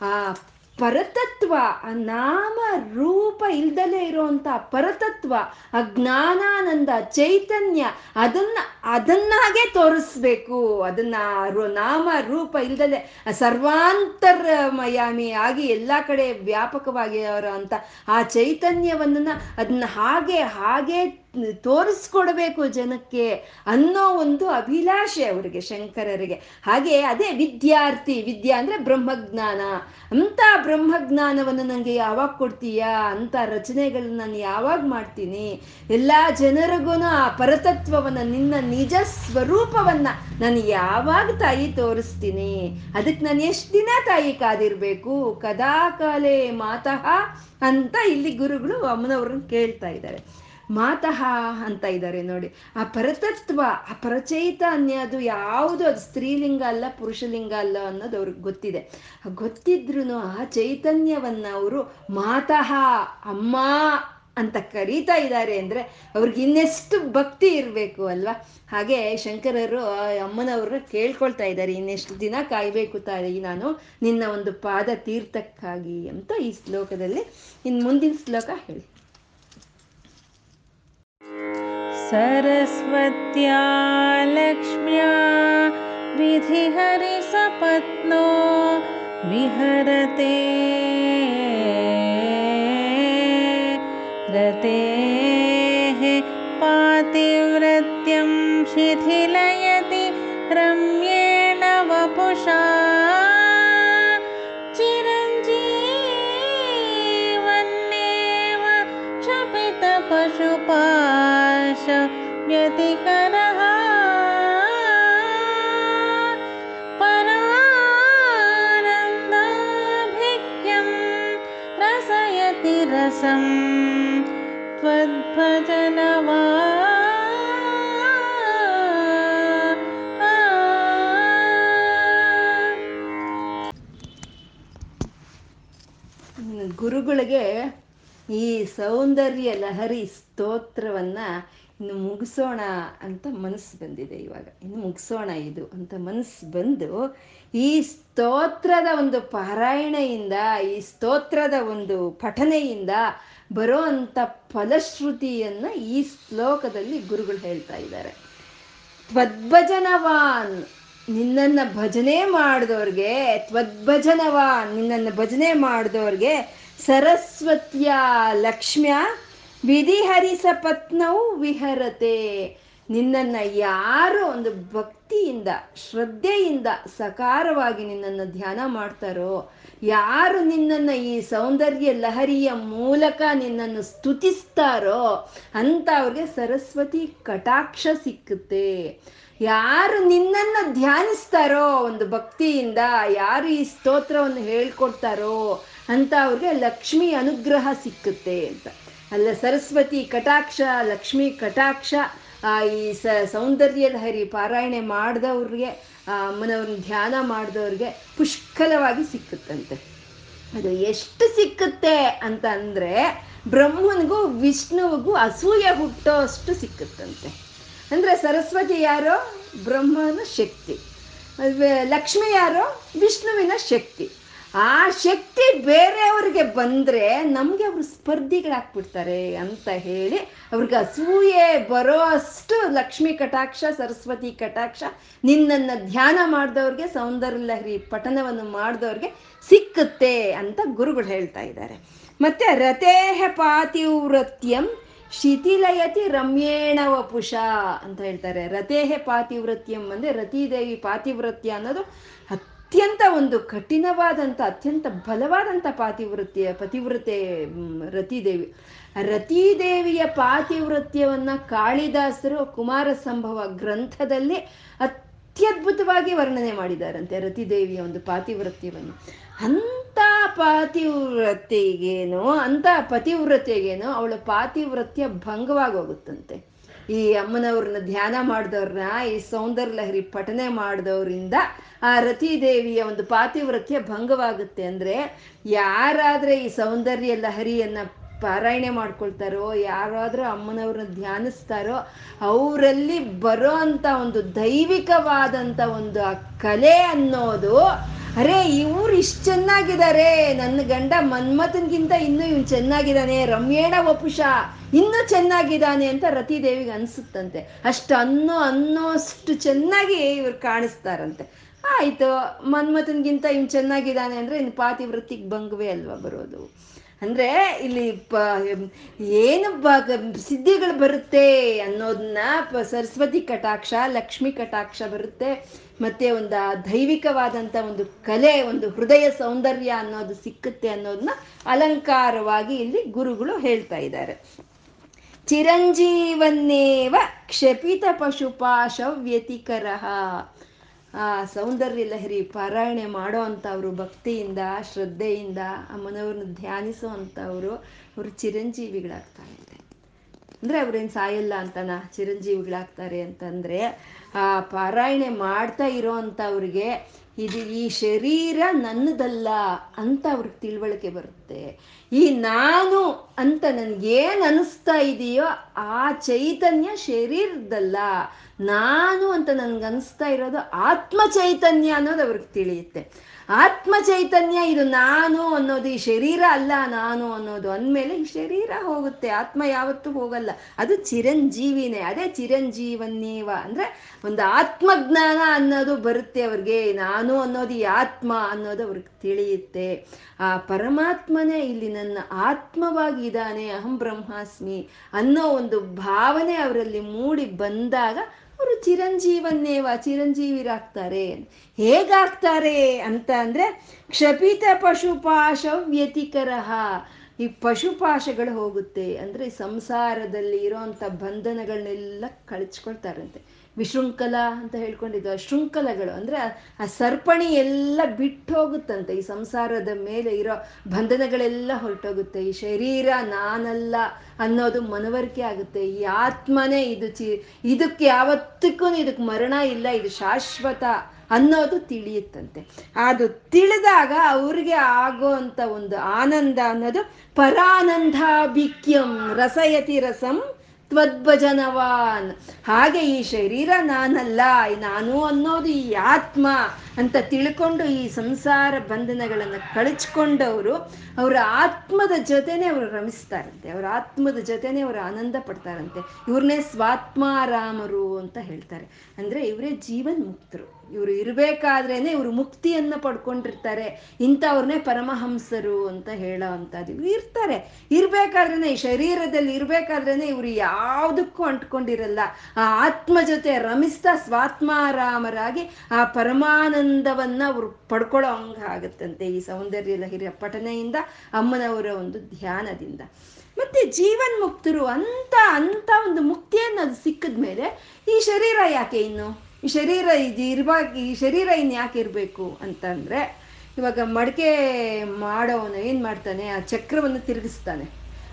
ಆ ಪರತತ್ವ, ಆ ನಾಮ ರೂಪ ಇಲ್ದಲೇ ಇರುವಂತ ಪರತತ್ವ, ಆ ಜ್ಞಾನಾನಂದ, ಚೈತನ್ಯ, ಅದನ್ನ, ಅದನ್ನಾಗೆ ತೋರಿಸ್ಬೇಕು. ಅದನ್ನ ನಾಮ ರೂಪ ಇಲ್ದಲೆ ಸರ್ವಾಂತರ್ಮಯಾಮಿ ಆಗಿ ಎಲ್ಲ ಕಡೆ ವ್ಯಾಪಕವಾಗಿ ಅಂತ ಆ ಚೈತನ್ಯವನ್ನ ಅದನ್ನ ಹಾಗೆ ಹಾಗೆ ತೋರಿಸ್ಕೊಡ್ಬೇಕು ಜನಕ್ಕೆ ಅನ್ನೋ ಒಂದು ಅಭಿಲಾಷೆ ಅವರಿಗೆ, ಶಂಕರರಿಗೆ. ಹಾಗೆ ಅದೇ ವಿದ್ಯಾರ್ಥಿ, ವಿದ್ಯಾ ಅಂದ್ರೆ ಬ್ರಹ್ಮಜ್ಞಾನ. ಅಂತ ಬ್ರಹ್ಮಜ್ಞಾನವನ್ನು ನನಗೆ ಯಾವಾಗ ಕೊಡ್ತೀಯಾ? ಅಂತ ರಚನೆಗಳನ್ನ ನಾನು ಯಾವಾಗ ಮಾಡ್ತೀನಿ? ಎಲ್ಲ ಜನರಿಗೂ ಆ ಪರತತ್ವವನ್ನ, ನಿನ್ನ ನಿಜ ಸ್ವರೂಪವನ್ನ ನಾನು ಯಾವಾಗ ತಾಯಿ ತೋರಿಸ್ತೀನಿ? ಅದಕ್ಕೆ ನಾನು ಎಷ್ಟು ದಿನ ತಾಯಿ ಕಾದಿರ್ಬೇಕು? ಕದಾ ಕಾಲೇ ಮಾತಃ ಅಂತ ಇಲ್ಲಿ ಗುರುಗಳು ಅಮ್ಮನವ್ರನ್ನ ಕೇಳ್ತಾ ಇದ್ದಾರೆ. ಮಾತಃ ಅಂತ ಇದ್ದಾರೆ ನೋಡಿ. ಆ ಪರತತ್ವ ಆ ಪರಚೈತ ಅದು ಯಾವುದು ಅದು ಸ್ತ್ರೀಲಿಂಗ ಅಲ್ಲ, ಪುರುಷಲಿಂಗ ಅಲ್ಲ ಅನ್ನೋದು ಅವ್ರಿಗೆ ಗೊತ್ತಿದೆ. ಗೊತ್ತಿದ್ರು ಆ ಚೈತನ್ಯವನ್ನ ಅವರು ಮಾತಃ, ಅಮ್ಮ ಅಂತ ಕರೀತಾ ಇದ್ದಾರೆ ಅಂದ್ರೆ ಅವ್ರಿಗೆ ಇನ್ನೆಷ್ಟು ಭಕ್ತಿ ಇರಬೇಕು ಅಲ್ವಾ? ಹಾಗೆ ಶಂಕರರು ಅಮ್ಮನವ್ರನ್ನ ಕೇಳ್ಕೊಳ್ತಾ ಇದ್ದಾರೆ, ಇನ್ನೆಷ್ಟು ದಿನ ಕಾಯಬೇಕು ತಾಯಿ ನಾನು ನಿನ್ನ ಒಂದು ಪಾದ ತೀರ್ಥಕ್ಕಾಗಿ ಅಂತ ಈ ಶ್ಲೋಕದಲ್ಲಿ ಇನ್ನು ಮುಂದಿನ ಶ್ಲೋಕ ಹೇಳಿ. सरस्वत्या लक्ष्म्या विधिहरिसपत्नो विहरते ಗುರುಗಳಿಗೆ ಈ ಸೌಂದರ್ಯ ಲಹರಿ ಸ್ತೋತ್ರವನ್ನ ಇನ್ನು ಮುಗಿಸೋಣ ಅಂತ ಮನಸ್ಸು ಬಂದಿದೆ ಇವಾಗ. ಇನ್ನು ಮುಗಿಸೋಣ ಇದು ಅಂತ ಮನಸ್ಸು ಬಂದು ಈ ಸ್ತೋತ್ರದ ಒಂದು ಪಾರಾಯಣೆಯಿಂದ, ಈ ಸ್ತೋತ್ರದ ಒಂದು ಪಠನೆಯಿಂದ ಬರೋ ಅಂಥ ಫಲಶ್ರುತಿಯನ್ನ ಈ ಶ್ಲೋಕದಲ್ಲಿ ಗುರುಗಳು ಹೇಳ್ತಾ ಇದ್ದಾರೆ. ತ್ವದ್ಭಜನವಾನ್ ನಿನ್ನನ್ನ ಭಜನೆ ಮಾಡಿದವ್ರಿಗೆ ತ್ವದ್ಭಜನವಾನ್ ನಿನ್ನನ್ನು ಭಜನೆ ಮಾಡಿದವ್ರಿಗೆ ಸರಸ್ವತಿಯ ಲಕ್ಷ್ಮ್ಯ, ವಿಧಿಹರಿಸ ಪತ್ನವು ವಿಹರತೆ. ನಿನ್ನನ್ನು ಯಾರು ಒಂದು ಭಕ್ತಿಯಿಂದ, ಶ್ರದ್ಧೆಯಿಂದ, ಸಕಾರವಾಗಿ ನಿನ್ನನ್ನು ಧ್ಯಾನ ಮಾಡ್ತಾರೋ, ಯಾರು ನಿನ್ನನ್ನು ಈ ಸೌಂದರ್ಯ ಲಹರಿಯ ಮೂಲಕ ನಿನ್ನನ್ನು ಸ್ತುತಿಸ್ತಾರೋ, ಅಂತ ಅವ್ರಿಗೆ ಸರಸ್ವತಿ ಕಟಾಕ್ಷ ಸಿಕ್ಕುತ್ತೆ. ಯಾರು ನಿನ್ನನ್ನು ಧ್ಯಾನಿಸ್ತಾರೋ, ಒಂದು ಭಕ್ತಿಯಿಂದ, ಯಾರು ಈ ಸ್ತೋತ್ರವನ್ನು ಹೇಳ್ಕೊಡ್ತಾರೋ ಅಂತ ಅವ್ರಿಗೆ ಲಕ್ಷ್ಮಿ ಅನುಗ್ರಹ ಸಿಕ್ಕುತ್ತೆ ಅಂತ. ಅಲ್ಲ, ಸರಸ್ವತಿ ಕಟಾಕ್ಷ, ಲಕ್ಷ್ಮಿ ಕಟಾಕ್ಷ ಈ ಸ ಸೌಂದರ್ಯ ಲಹರಿ ಪಾರಾಯಣೆ ಮಾಡಿದವ್ರಿಗೆ ಅಮ್ಮನವ್ರನ್ನ ಧ್ಯಾನ ಮಾಡಿದವ್ರಿಗೆ ಪುಷ್ಕಲವಾಗಿ ಸಿಕ್ಕುತ್ತಂತೆ. ಅದು ಎಷ್ಟು ಸಿಕ್ಕುತ್ತೆ ಅಂತ ಅಂದರೆ ಬ್ರಹ್ಮನಿಗೂ ವಿಷ್ಣುವಿಗೂ ಅಸೂಯೆ ಹುಟ್ಟೋ ಅಷ್ಟು ಸಿಕ್ಕುತ್ತಂತೆ. ಅಂದ್ರೆ ಸರಸ್ವತಿ ಯಾರೋ ಬ್ರಹ್ಮನ ಶಕ್ತಿ. ಲಕ್ಷ್ಮಿ ಯಾರೋ ವಿಷ್ಣುವಿನ ಶಕ್ತಿ. ಆ ಶಕ್ತಿ ಬೇರೆಯವ್ರಿಗೆ ಬಂದ್ರೆ ನಮ್ಗೆ ಅವರು ಸ್ಪರ್ಧಿಗಳಾಗ್ಬಿಡ್ತಾರೆ ಅಂತ ಹೇಳಿ ಅವ್ರಿಗೆ ಅಸೂಯೆ ಬರೋ ಅಷ್ಟು ಲಕ್ಷ್ಮಿ ಕಟಾಕ್ಷ, ಸರಸ್ವತಿ ಕಟಾಕ್ಷ, ನಿನ್ನನ್ನ ಧ್ಯಾನ ಮಾಡಿದವ್ರಿಗೆ ಸೌಂದರ್ಯ ಲಹರಿ ಪಠನವನ್ನು ಮಾಡಿದವ್ರಿಗೆ ಸಿಕ್ಕುತ್ತೆ ಅಂತ ಗುರುಗಳು ಹೇಳ್ತಾ ಇದ್ದಾರೆ. ಮತ್ತೆ ರಥೇಹ ಪಾತಿವೃತ್ಯಂ ಶಿಥಿಲಯತಿ ರಮ್ಯೇಣ ವಪುಷ ಅಂತ ಹೇಳ್ತಾರೆ. ರಥೇಹೆ ಪಾತಿವೃತ್ಯಂ ಅಂದ್ರೆ ರತೀದೇವಿ ಪಾತಿವ್ರತ್ಯ ಅನ್ನೋದು ಅತ್ಯಂತ ಒಂದು ಕಠಿಣವಾದಂಥ, ಅತ್ಯಂತ ಬಲವಾದಂಥ ಪಾತಿವೃತ್ತಿಯ ಪತಿವ್ರತೆ ರತಿದೇವಿ. ರತಿದೇವಿಯ ಪಾತಿವೃತ್ಯವನ್ನು ಕಾಳಿದಾಸರು ಕುಮಾರ ಸಂಭವ ಗ್ರಂಥದಲ್ಲಿ ಅತ್ಯದ್ಭುತವಾಗಿ ವರ್ಣನೆ ಮಾಡಿದಾರಂತೆ ರತಿದೇವಿಯ ಒಂದು ಪಾತಿವೃತ್ಯವನ್ನು. ಅಂಥ ಪಾತಿವೃತ್ತಿಗೇನೋ, ಅಂಥ ಪತಿವ್ರತೆಗೇನೋ ಅವಳ ಪಾತಿವ್ರತ್ಯ ಭಂಗವಾಗಿ ಹೋಗುತ್ತಂತೆ ಈ ಅಮ್ಮನವ್ರನ್ನ ಧ್ಯಾನ ಮಾಡಿದವ್ರನ್ನ, ಈ ಸೌಂದರ್ಯ ಲಹರಿ ಪಠನೆ ಮಾಡಿದವರಿಂದ ಆ ರತಿದೇವಿಯ ಒಂದು ಪಾತಿವ್ರತ್ಯ ಭಂಗವಾಗುತ್ತೆ ಅಂದ್ರೆ, ಯಾರಾದ್ರೆ ಈ ಸೌಂದರ್ಯ ಲಹರಿಯನ್ನ ಪಾರಾಯಣೆ ಮಾಡ್ಕೊಳ್ತಾರೋ, ಯಾರಾದರೂ ಅಮ್ಮನವ್ರನ್ನ ಧ್ಯಾನಿಸ್ತಾರೋ, ಅವರಲ್ಲಿ ಬರೋ ಅಂತ ಒಂದು ದೈವಿಕವಾದಂಥ ಒಂದು ಆ ಕಲೆ ಅನ್ನೋದು ಅರೆ ಇವ್ರು ಇಷ್ಟು ಚೆನ್ನಾಗಿದ್ದಾರೆ ನನ್ನ ಗಂಡ ಮನ್ಮಥನ್ಗಿಂತ ಇನ್ನೂ ಇವ್ನು ಚೆನ್ನಾಗಿದ್ದಾನೆ ರಮ್ಯೇಣ ವಪುಷ ಇನ್ನೂ ಚೆನ್ನಾಗಿದ್ದಾನೆ ಅಂತ ರತಿದೇವಿಗೆ ಅನ್ಸುತ್ತಂತೆ. ಅಷ್ಟು ಅನ್ನೋ ಅನ್ನೋಷ್ಟು ಚೆನ್ನಾಗಿ ಇವ್ರು ಕಾಣಿಸ್ತಾರಂತೆ. ಆಯಿತು, ಮನ್ಮಥನ್ಗಿಂತ ಇವ್ನು ಚೆನ್ನಾಗಿದ್ದಾನೆ ಅಂದ್ರೆ ಇನ್ನು ಪಾತಿವೃತ್ತಿಗೆ ಭಂಗವೇ ಅಲ್ವಾ ಬರೋದು? ಅಂದ್ರೆ ಇಲ್ಲಿ ಪ, ಏನು ಸಿದ್ಧಿಗಳು ಬರುತ್ತೆ ಅನ್ನೋದನ್ನ ಸರಸ್ವತಿ ಕಟಾಕ್ಷ, ಲಕ್ಷ್ಮಿ ಕಟಾಕ್ಷ ಬರುತ್ತೆ. ಮತ್ತೆ ಒಂದು ದೈವಿಕವಾದಂಥ ಒಂದು ಕಲೆ, ಒಂದು ಹೃದಯ ಸೌಂದರ್ಯ ಅನ್ನೋದು ಸಿಕ್ಕುತ್ತೆ ಅನ್ನೋದನ್ನ ಅಲಂಕಾರವಾಗಿ ಇಲ್ಲಿ ಗುರುಗಳು ಹೇಳ್ತಾ ಇದ್ದಾರೆ. ಚಿರಂಜೀವನ್ನೇವ ಕ್ಷಪಿತ ಪಶುಪಾಶ ವ್ಯತಿಕರ ಆ ಸೌಂದರ್ಯ ಲಹರಿ ಪಾರಾಯಣೆ ಮಾಡೋ ಅಂಥವ್ರು, ಭಕ್ತಿಯಿಂದ, ಶ್ರದ್ಧೆಯಿಂದ ಅಮ್ಮನವ್ರನ್ನ ಧ್ಯಾನಿಸೋ ಅಂಥವ್ರು ಅವರು ಚಿರಂಜೀವಿಗಳಾಗ್ತಾರೆ ಅಂದ್ರೆ ಅವ್ರೇನು ಸಾಯಲ್ಲ ಅಂತನಾ? ಚಿರಂಜೀವಿಗಳಾಗ್ತಾರೆ ಅಂತಂದ್ರೆ ಆ ಪಾರಾಯಣೆ ಮಾಡ್ತಾ ಇರೋ ಅಂಥವ್ರಿಗೆ ಇದು ಈ ಶರೀರ ನನ್ನದಲ್ಲ ಅಂತ ಅವ್ರಿಗೆ ತಿಳುವಳಿಕೆ ಬರುತ್ತೆ. ಈ ನಾನು ಅಂತ ನನಗೇನು ಅನಿಸ್ತಾ ಇದೆಯೋ ಆ ಚೈತನ್ಯ ಶರೀರದಲ್ಲ. ನಾನು ಅಂತ ನನ್ಗೆ ಅನಿಸ್ತಾ ಇರೋದು ಆತ್ಮ ಚೈತನ್ಯ ಅನ್ನೋದು ಅವ್ರಿಗೆ ತಿಳಿಯುತ್ತೆ. ಆತ್ಮ ಚೈತನ್ಯ ಇದು ನಾನು ಅನ್ನೋದು, ಈ ಶರೀರ ಅಲ್ಲ ನಾನು ಅನ್ನೋದು ಅಂದಮೇಲೆ ಈ ಶರೀರ ಹೋಗುತ್ತೆ, ಆತ್ಮ ಯಾವತ್ತೂ ಹೋಗಲ್ಲ. ಅದು ಚಿರಂಜೀವಿನೇ, ಅದೇ ಚಿರಂಜೀವನ್ನೇವ. ಅಂದ್ರೆ ಒಂದು ಆತ್ಮಜ್ಞಾನ ಅನ್ನೋದು ಬರುತ್ತೆ ಅವ್ರಿಗೆ, ನಾನು ಅನ್ನೋದು ಈ ಆತ್ಮ ಅನ್ನೋದು ಅವ್ರಿಗೆ ತಿಳಿಯುತ್ತೆ. ಆ ಪರಮಾತ್ಮನೇ ಇಲ್ಲಿ ನನ್ನ ಆತ್ಮವಾಗಿದ್ದಾನೆ, ಅಹಂ ಬ್ರಹ್ಮಾಸ್ಮಿ ಅನ್ನೋ ಒಂದು ಭಾವನೆ ಅವರಲ್ಲಿ ಮೂಡಿ ಬಂದಾಗ ಅವರು ಚಿರಂಜೀವನ್ನೇವ ಚಿರಂಜೀವಿರಾಗ್ತಾರೆ. ಹೇಗಾಗ್ತಾರೆ ಅಂತ ಅಂದ್ರೆ ಕ್ಷಪಿತ ಪಶುಪಾಶ ವ್ಯತಿಕರಹ ಈ ಪಶುಪಾಶಗಳು ಹೋಗುತ್ತೆ ಅಂದ್ರೆ ಸಂಸಾರದಲ್ಲಿ ಇರೋಂಥ ಬಂಧನಗಳನ್ನೆಲ್ಲ ಕಳಚ್ಕೊಳ್ತಾರಂತೆ. ವಿಶೃಂಖಲ ಅಂತ ಹೇಳ್ಕೊಂಡಿದ್ದು. ಆ ಶೃಂಖಲಗಳು ಅಂದ್ರೆ ಆ- ಸರ್ಪಣಿ ಎಲ್ಲ ಬಿಟ್ಟು ಹೋಗುತ್ತಂತೆ ಈ ಸಂಸಾರದ ಮೇಲೆ ಇರೋ ಬಂಧನಗಳೆಲ್ಲ ಹೊರಟೋಗುತ್ತೆ. ಈ ಶರೀರ ನಾನಲ್ಲ ಅನ್ನೋದು ಮನವರಿಕೆ ಆಗುತ್ತೆ. ಈ ಆತ್ಮನೇ ಇದು ಚಿ ಇದಕ್ಕೆ ಯಾವತ್ತಕ್ಕೂ ಇದಕ್ಕೆ ಮರಣ ಇಲ್ಲ, ಇದು ಶಾಶ್ವತ ಅನ್ನೋದು ತಿಳಿಯುತ್ತಂತೆ. ಅದು ತಿಳಿದಾಗ ಅವ್ರಿಗೆ ಆಗೋ ಅಂತ ಒಂದು ಆನಂದ ಅನ್ನೋದು ಪರಾನಂದಾಭಿಕ್ಯಂ ರಸಯತಿ ರಸಂ ತ್ವದ್ಭಜನವಾನ್. ಹಾಗೆ ಈ ಶರೀರ ನಾನಲ್ಲ ನಾನು ಅನ್ನೋದು ಈ ಆತ್ಮ ಅಂತ ತಿಳ್ಕೊಂಡು ಈ ಸಂಸಾರ ಬಂಧನಗಳನ್ನು ಕಳಚ್ಕೊಂಡವರು ಅವರ ಆತ್ಮದ ಜೊತೆನೆ ಅವರು ರಮಿಸ್ತಾರಂತೆ, ಅವರ ಆತ್ಮದ ಜೊತೆನೆ ಅವರು ಆನಂದ ಪಡ್ತಾರಂತೆ. ಇವ್ರನ್ನೇ ಸ್ವಾತ್ಮಾರಾಮರು ಅಂತ ಹೇಳ್ತಾರೆ. ಅಂದ್ರೆ ಇವರೇ ಜೀವನ್ ಮುಕ್ತರು ಇವರು ಇರಬೇಕಾದ್ರೇನೆ ಇವರು ಮುಕ್ತಿಯನ್ನ ಪಡ್ಕೊಂಡಿರ್ತಾರೆ. ಇಂಥವ್ರನ್ನೇ ಪರಮಹಂಸರು ಅಂತ ಹೇಳೋ ಅಂಥದ್ದು. ಇವ್ರು ಇರ್ತಾರೆ. ಇರ್ಬೇಕಾದ್ರೇನೆ, ಈ ಶರೀರದಲ್ಲಿ ಇರ್ಬೇಕಾದ್ರೇನೆ ಇವರು ಯಾವುದಕ್ಕೂ ಅಂಟ್ಕೊಂಡಿರಲ್ಲ. ಆ ಆತ್ಮ ಜೊತೆ ರಮಿಸ್ತಾ ಸ್ವಾತ್ಮಾರಾಮರಾಗಿ ಆ ಪರಮಾನಂದವನ್ನ ಅವರು ಪಡ್ಕೊಳ್ಳೋ ಹಂಗ ಆಗತ್ತಂತೆ ಈ ಸೌಂದರ್ಯ ಲಹರಿಯ ಪಠನೆಯಿಂದ, ಅಮ್ಮನವರ ಒಂದು ಧ್ಯಾನದಿಂದ. ಮತ್ತೆ ಜೀವನ್ ಮುಕ್ತರು ಅಂತ ಅಂತ ಒಂದು ಮುಕ್ತಿಯನ್ನು ಅದು ಸಿಕ್ಕಿದ್ಮೇಲೆ ಈ ಶರೀರ ಯಾಕೆ ಇನ್ನು? ಈ ಶರೀರ ಇದು ಇರುವಾಗ ಈ ಶರೀರ ಇನ್ಯಾಕೆ ಯಾಕೆ ಇರಬೇಕು ಅಂತಂದರೆ, ಇವಾಗ ಮಡಿಕೆ ಮಾಡೋವನು ಏನು ಮಾಡ್ತಾನೆ? ಆ ಚಕ್ರವನ್ನು ತಿರುಗಿಸ್ತಾನೆ.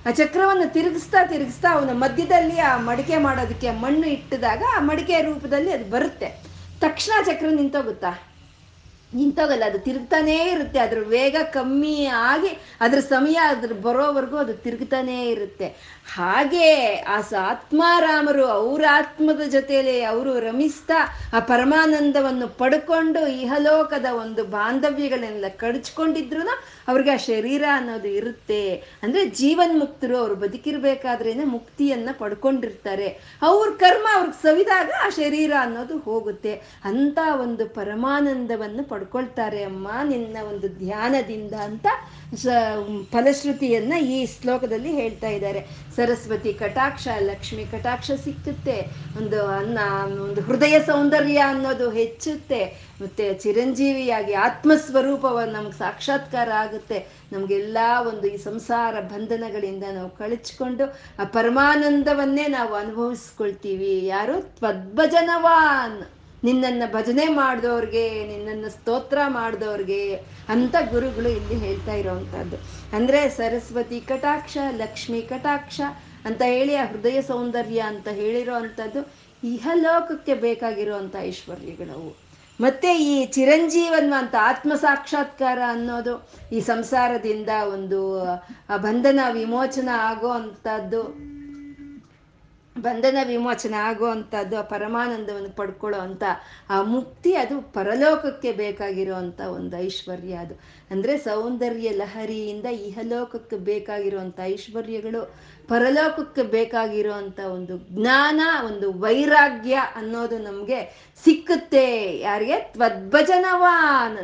ಆ ಚಕ್ರವನ್ನು ತಿರುಗಿಸ್ತಾ ತಿರುಗಿಸ್ತಾ ಅವನ ಮಧ್ಯದಲ್ಲಿ ಆ ಮಡಿಕೆ ಮಾಡೋದಕ್ಕೆ ಮಣ್ಣು ಇಟ್ಟಿದಾಗ ಆ ಮಡಿಕೆ ರೂಪದಲ್ಲಿ ಅದು ಬರುತ್ತೆ. ತಕ್ಷಣ ಚಕ್ರ ನಿಂತೋಗುತ್ತಾ? ನಿಂತೋಗಲ್ಲ, ಅದು ತಿರುಗ್ತಾನೇ ಇರುತ್ತೆ. ಅದ್ರ ವೇಗ ಕಮ್ಮಿ ಆಗಿ, ಅದ್ರ ಸಮಯ ಅದ್ರ ಬರೋವರೆಗೂ ಅದು ತಿರುಗ್ತಾನೇ ಇರುತ್ತೆ. ಹಾಗೆ ಆ ಸಾತ್ಮಾರಾಮರು ಅವ್ರ ಆತ್ಮದ ಜೊತೆಯಲ್ಲಿ ಅವರು ರಮಿಸ್ತಾ ಆ ಪರಮಾನಂದವನ್ನು ಪಡ್ಕೊಂಡು ಇಹಲೋಕದ ಒಂದು ಬಾಂಧವ್ಯಗಳನ್ನೆಲ್ಲ ಕಡ್ಚ್ಕೊಂಡಿದ್ರು ಅವ್ರಿಗೆ ಆ ಶರೀರ ಅನ್ನೋದು ಇರುತ್ತೆ. ಅಂದ್ರೆ ಜೀವನ್ ಮುಕ್ತರು ಅವ್ರು ಬದುಕಿರ್ಬೇಕಾದ್ರೇನೆ ಮುಕ್ತಿಯನ್ನ ಪಡ್ಕೊಂಡಿರ್ತಾರೆ. ಅವ್ರ ಕರ್ಮ ಅವ್ರಿಗೆ ಸವಿದಾಗ ಆ ಶರೀರ ಅನ್ನೋದು ಹೋಗುತ್ತೆ. ಅಂತ ಒಂದು ಪರಮಾನಂದವನ್ನು ಪಡ್ಕೊಳ್ತಾರೆ ಅಮ್ಮ ನಿನ್ನ ಒಂದು ಧ್ಯಾನದಿಂದ ಅಂತ ಫಲಶ್ರುತಿಯನ್ನ ಈ ಶ್ಲೋಕದಲ್ಲಿ ಹೇಳ್ತಾ ಇದ್ದಾರೆ. ಸರಸ್ವತಿ ಕಟಾಕ್ಷ, ಲಕ್ಷ್ಮಿ ಕಟಾಕ್ಷ ಸಿಕ್ಕುತ್ತೆ. ಒಂದು ಅನ್ನ, ಒಂದು ಹೃದಯ ಸೌಂದರ್ಯ ಅನ್ನೋದು ಹೆಚ್ಚುತ್ತೆ. ಮತ್ತೆ ಚಿರಂಜೀವಿಯಾಗಿ ಆತ್ಮಸ್ವರೂಪವನ್ನು ನಮ್ಗೆ ಸಾಕ್ಷಾತ್ಕಾರ ಆಗುತ್ತೆ. ನಮಗೆಲ್ಲ ಒಂದು ಈ ಸಂಸಾರ ಬಂಧನಗಳಿಂದ ನಾವು ಕಳಚ್ಕೊಂಡು ಆ ಪರಮಾನಂದವನ್ನೇ ನಾವು ಅನುಭವಿಸ್ಕೊಳ್ತೀವಿ. ಯಾರು? ತ್ವದ್ಭಜನವಾನ್. ನಿನ್ನನ್ನು ಭಜನೆ ಮಾಡಿದವ್ರಿಗೆ, ನಿನ್ನನ್ನು ಸ್ತೋತ್ರ ಮಾಡಿದವ್ರಿಗೆ ಅಂತ ಗುರುಗಳು ಇಲ್ಲಿ ಹೇಳ್ತಾ ಇರೋವಂಥದ್ದು. ಅಂದರೆ ಸರಸ್ವತಿ ಕಟಾಕ್ಷ, ಲಕ್ಷ್ಮಿ ಕಟಾಕ್ಷ ಅಂತ ಹೇಳಿ ಆ ಹೃದಯ ಸೌಂದರ್ಯ ಅಂತ ಹೇಳಿರೋ ಅಂಥದ್ದು ಇಹಲೋಕಕ್ಕೆ ಬೇಕಾಗಿರುವಂಥ ಐಶ್ವರ್ಯಗಳವು. ಮತ್ತೆ ಈ ಚಿರಂಜೀವನ್ವ ಅಂತ ಆತ್ಮ ಸಾಕ್ಷಾತ್ಕಾರ ಅನ್ನೋದು ಈ ಸಂಸಾರದಿಂದ ಒಂದು ಬಂಧನ ವಿಮೋಚನ ಆಗೋ ಅಂಥದ್ದು ಬಂಧನ ವಿಮೋಚನೆ ಆಗುವಂಥದ್ದು, ಆ ಪರಮಾನಂದವನ್ನು ಪಡ್ಕೊಳ್ಳೋ ಅಂತ ಆ ಮುಕ್ತಿ ಅದು ಪರಲೋಕಕ್ಕೆ ಬೇಕಾಗಿರುವಂಥ ಒಂದು ಐಶ್ವರ್ಯ ಅದು. ಅಂದರೆ ಸೌಂದರ್ಯ ಲಹರಿಯಿಂದ ಇಹಲೋಕಕ್ಕೆ ಬೇಕಾಗಿರುವಂಥ ಐಶ್ವರ್ಯಗಳು, ಪರಲೋಕಕ್ಕೆ ಬೇಕಾಗಿರುವಂಥ ಒಂದು ಜ್ಞಾನ, ಒಂದು ವೈರಾಗ್ಯ ಅನ್ನೋದು ನಮಗೆ ಸಿಕ್ಕುತ್ತೆ. ಯಾರಿಗೆ? ತ್ವದ್ಭಜನವಾ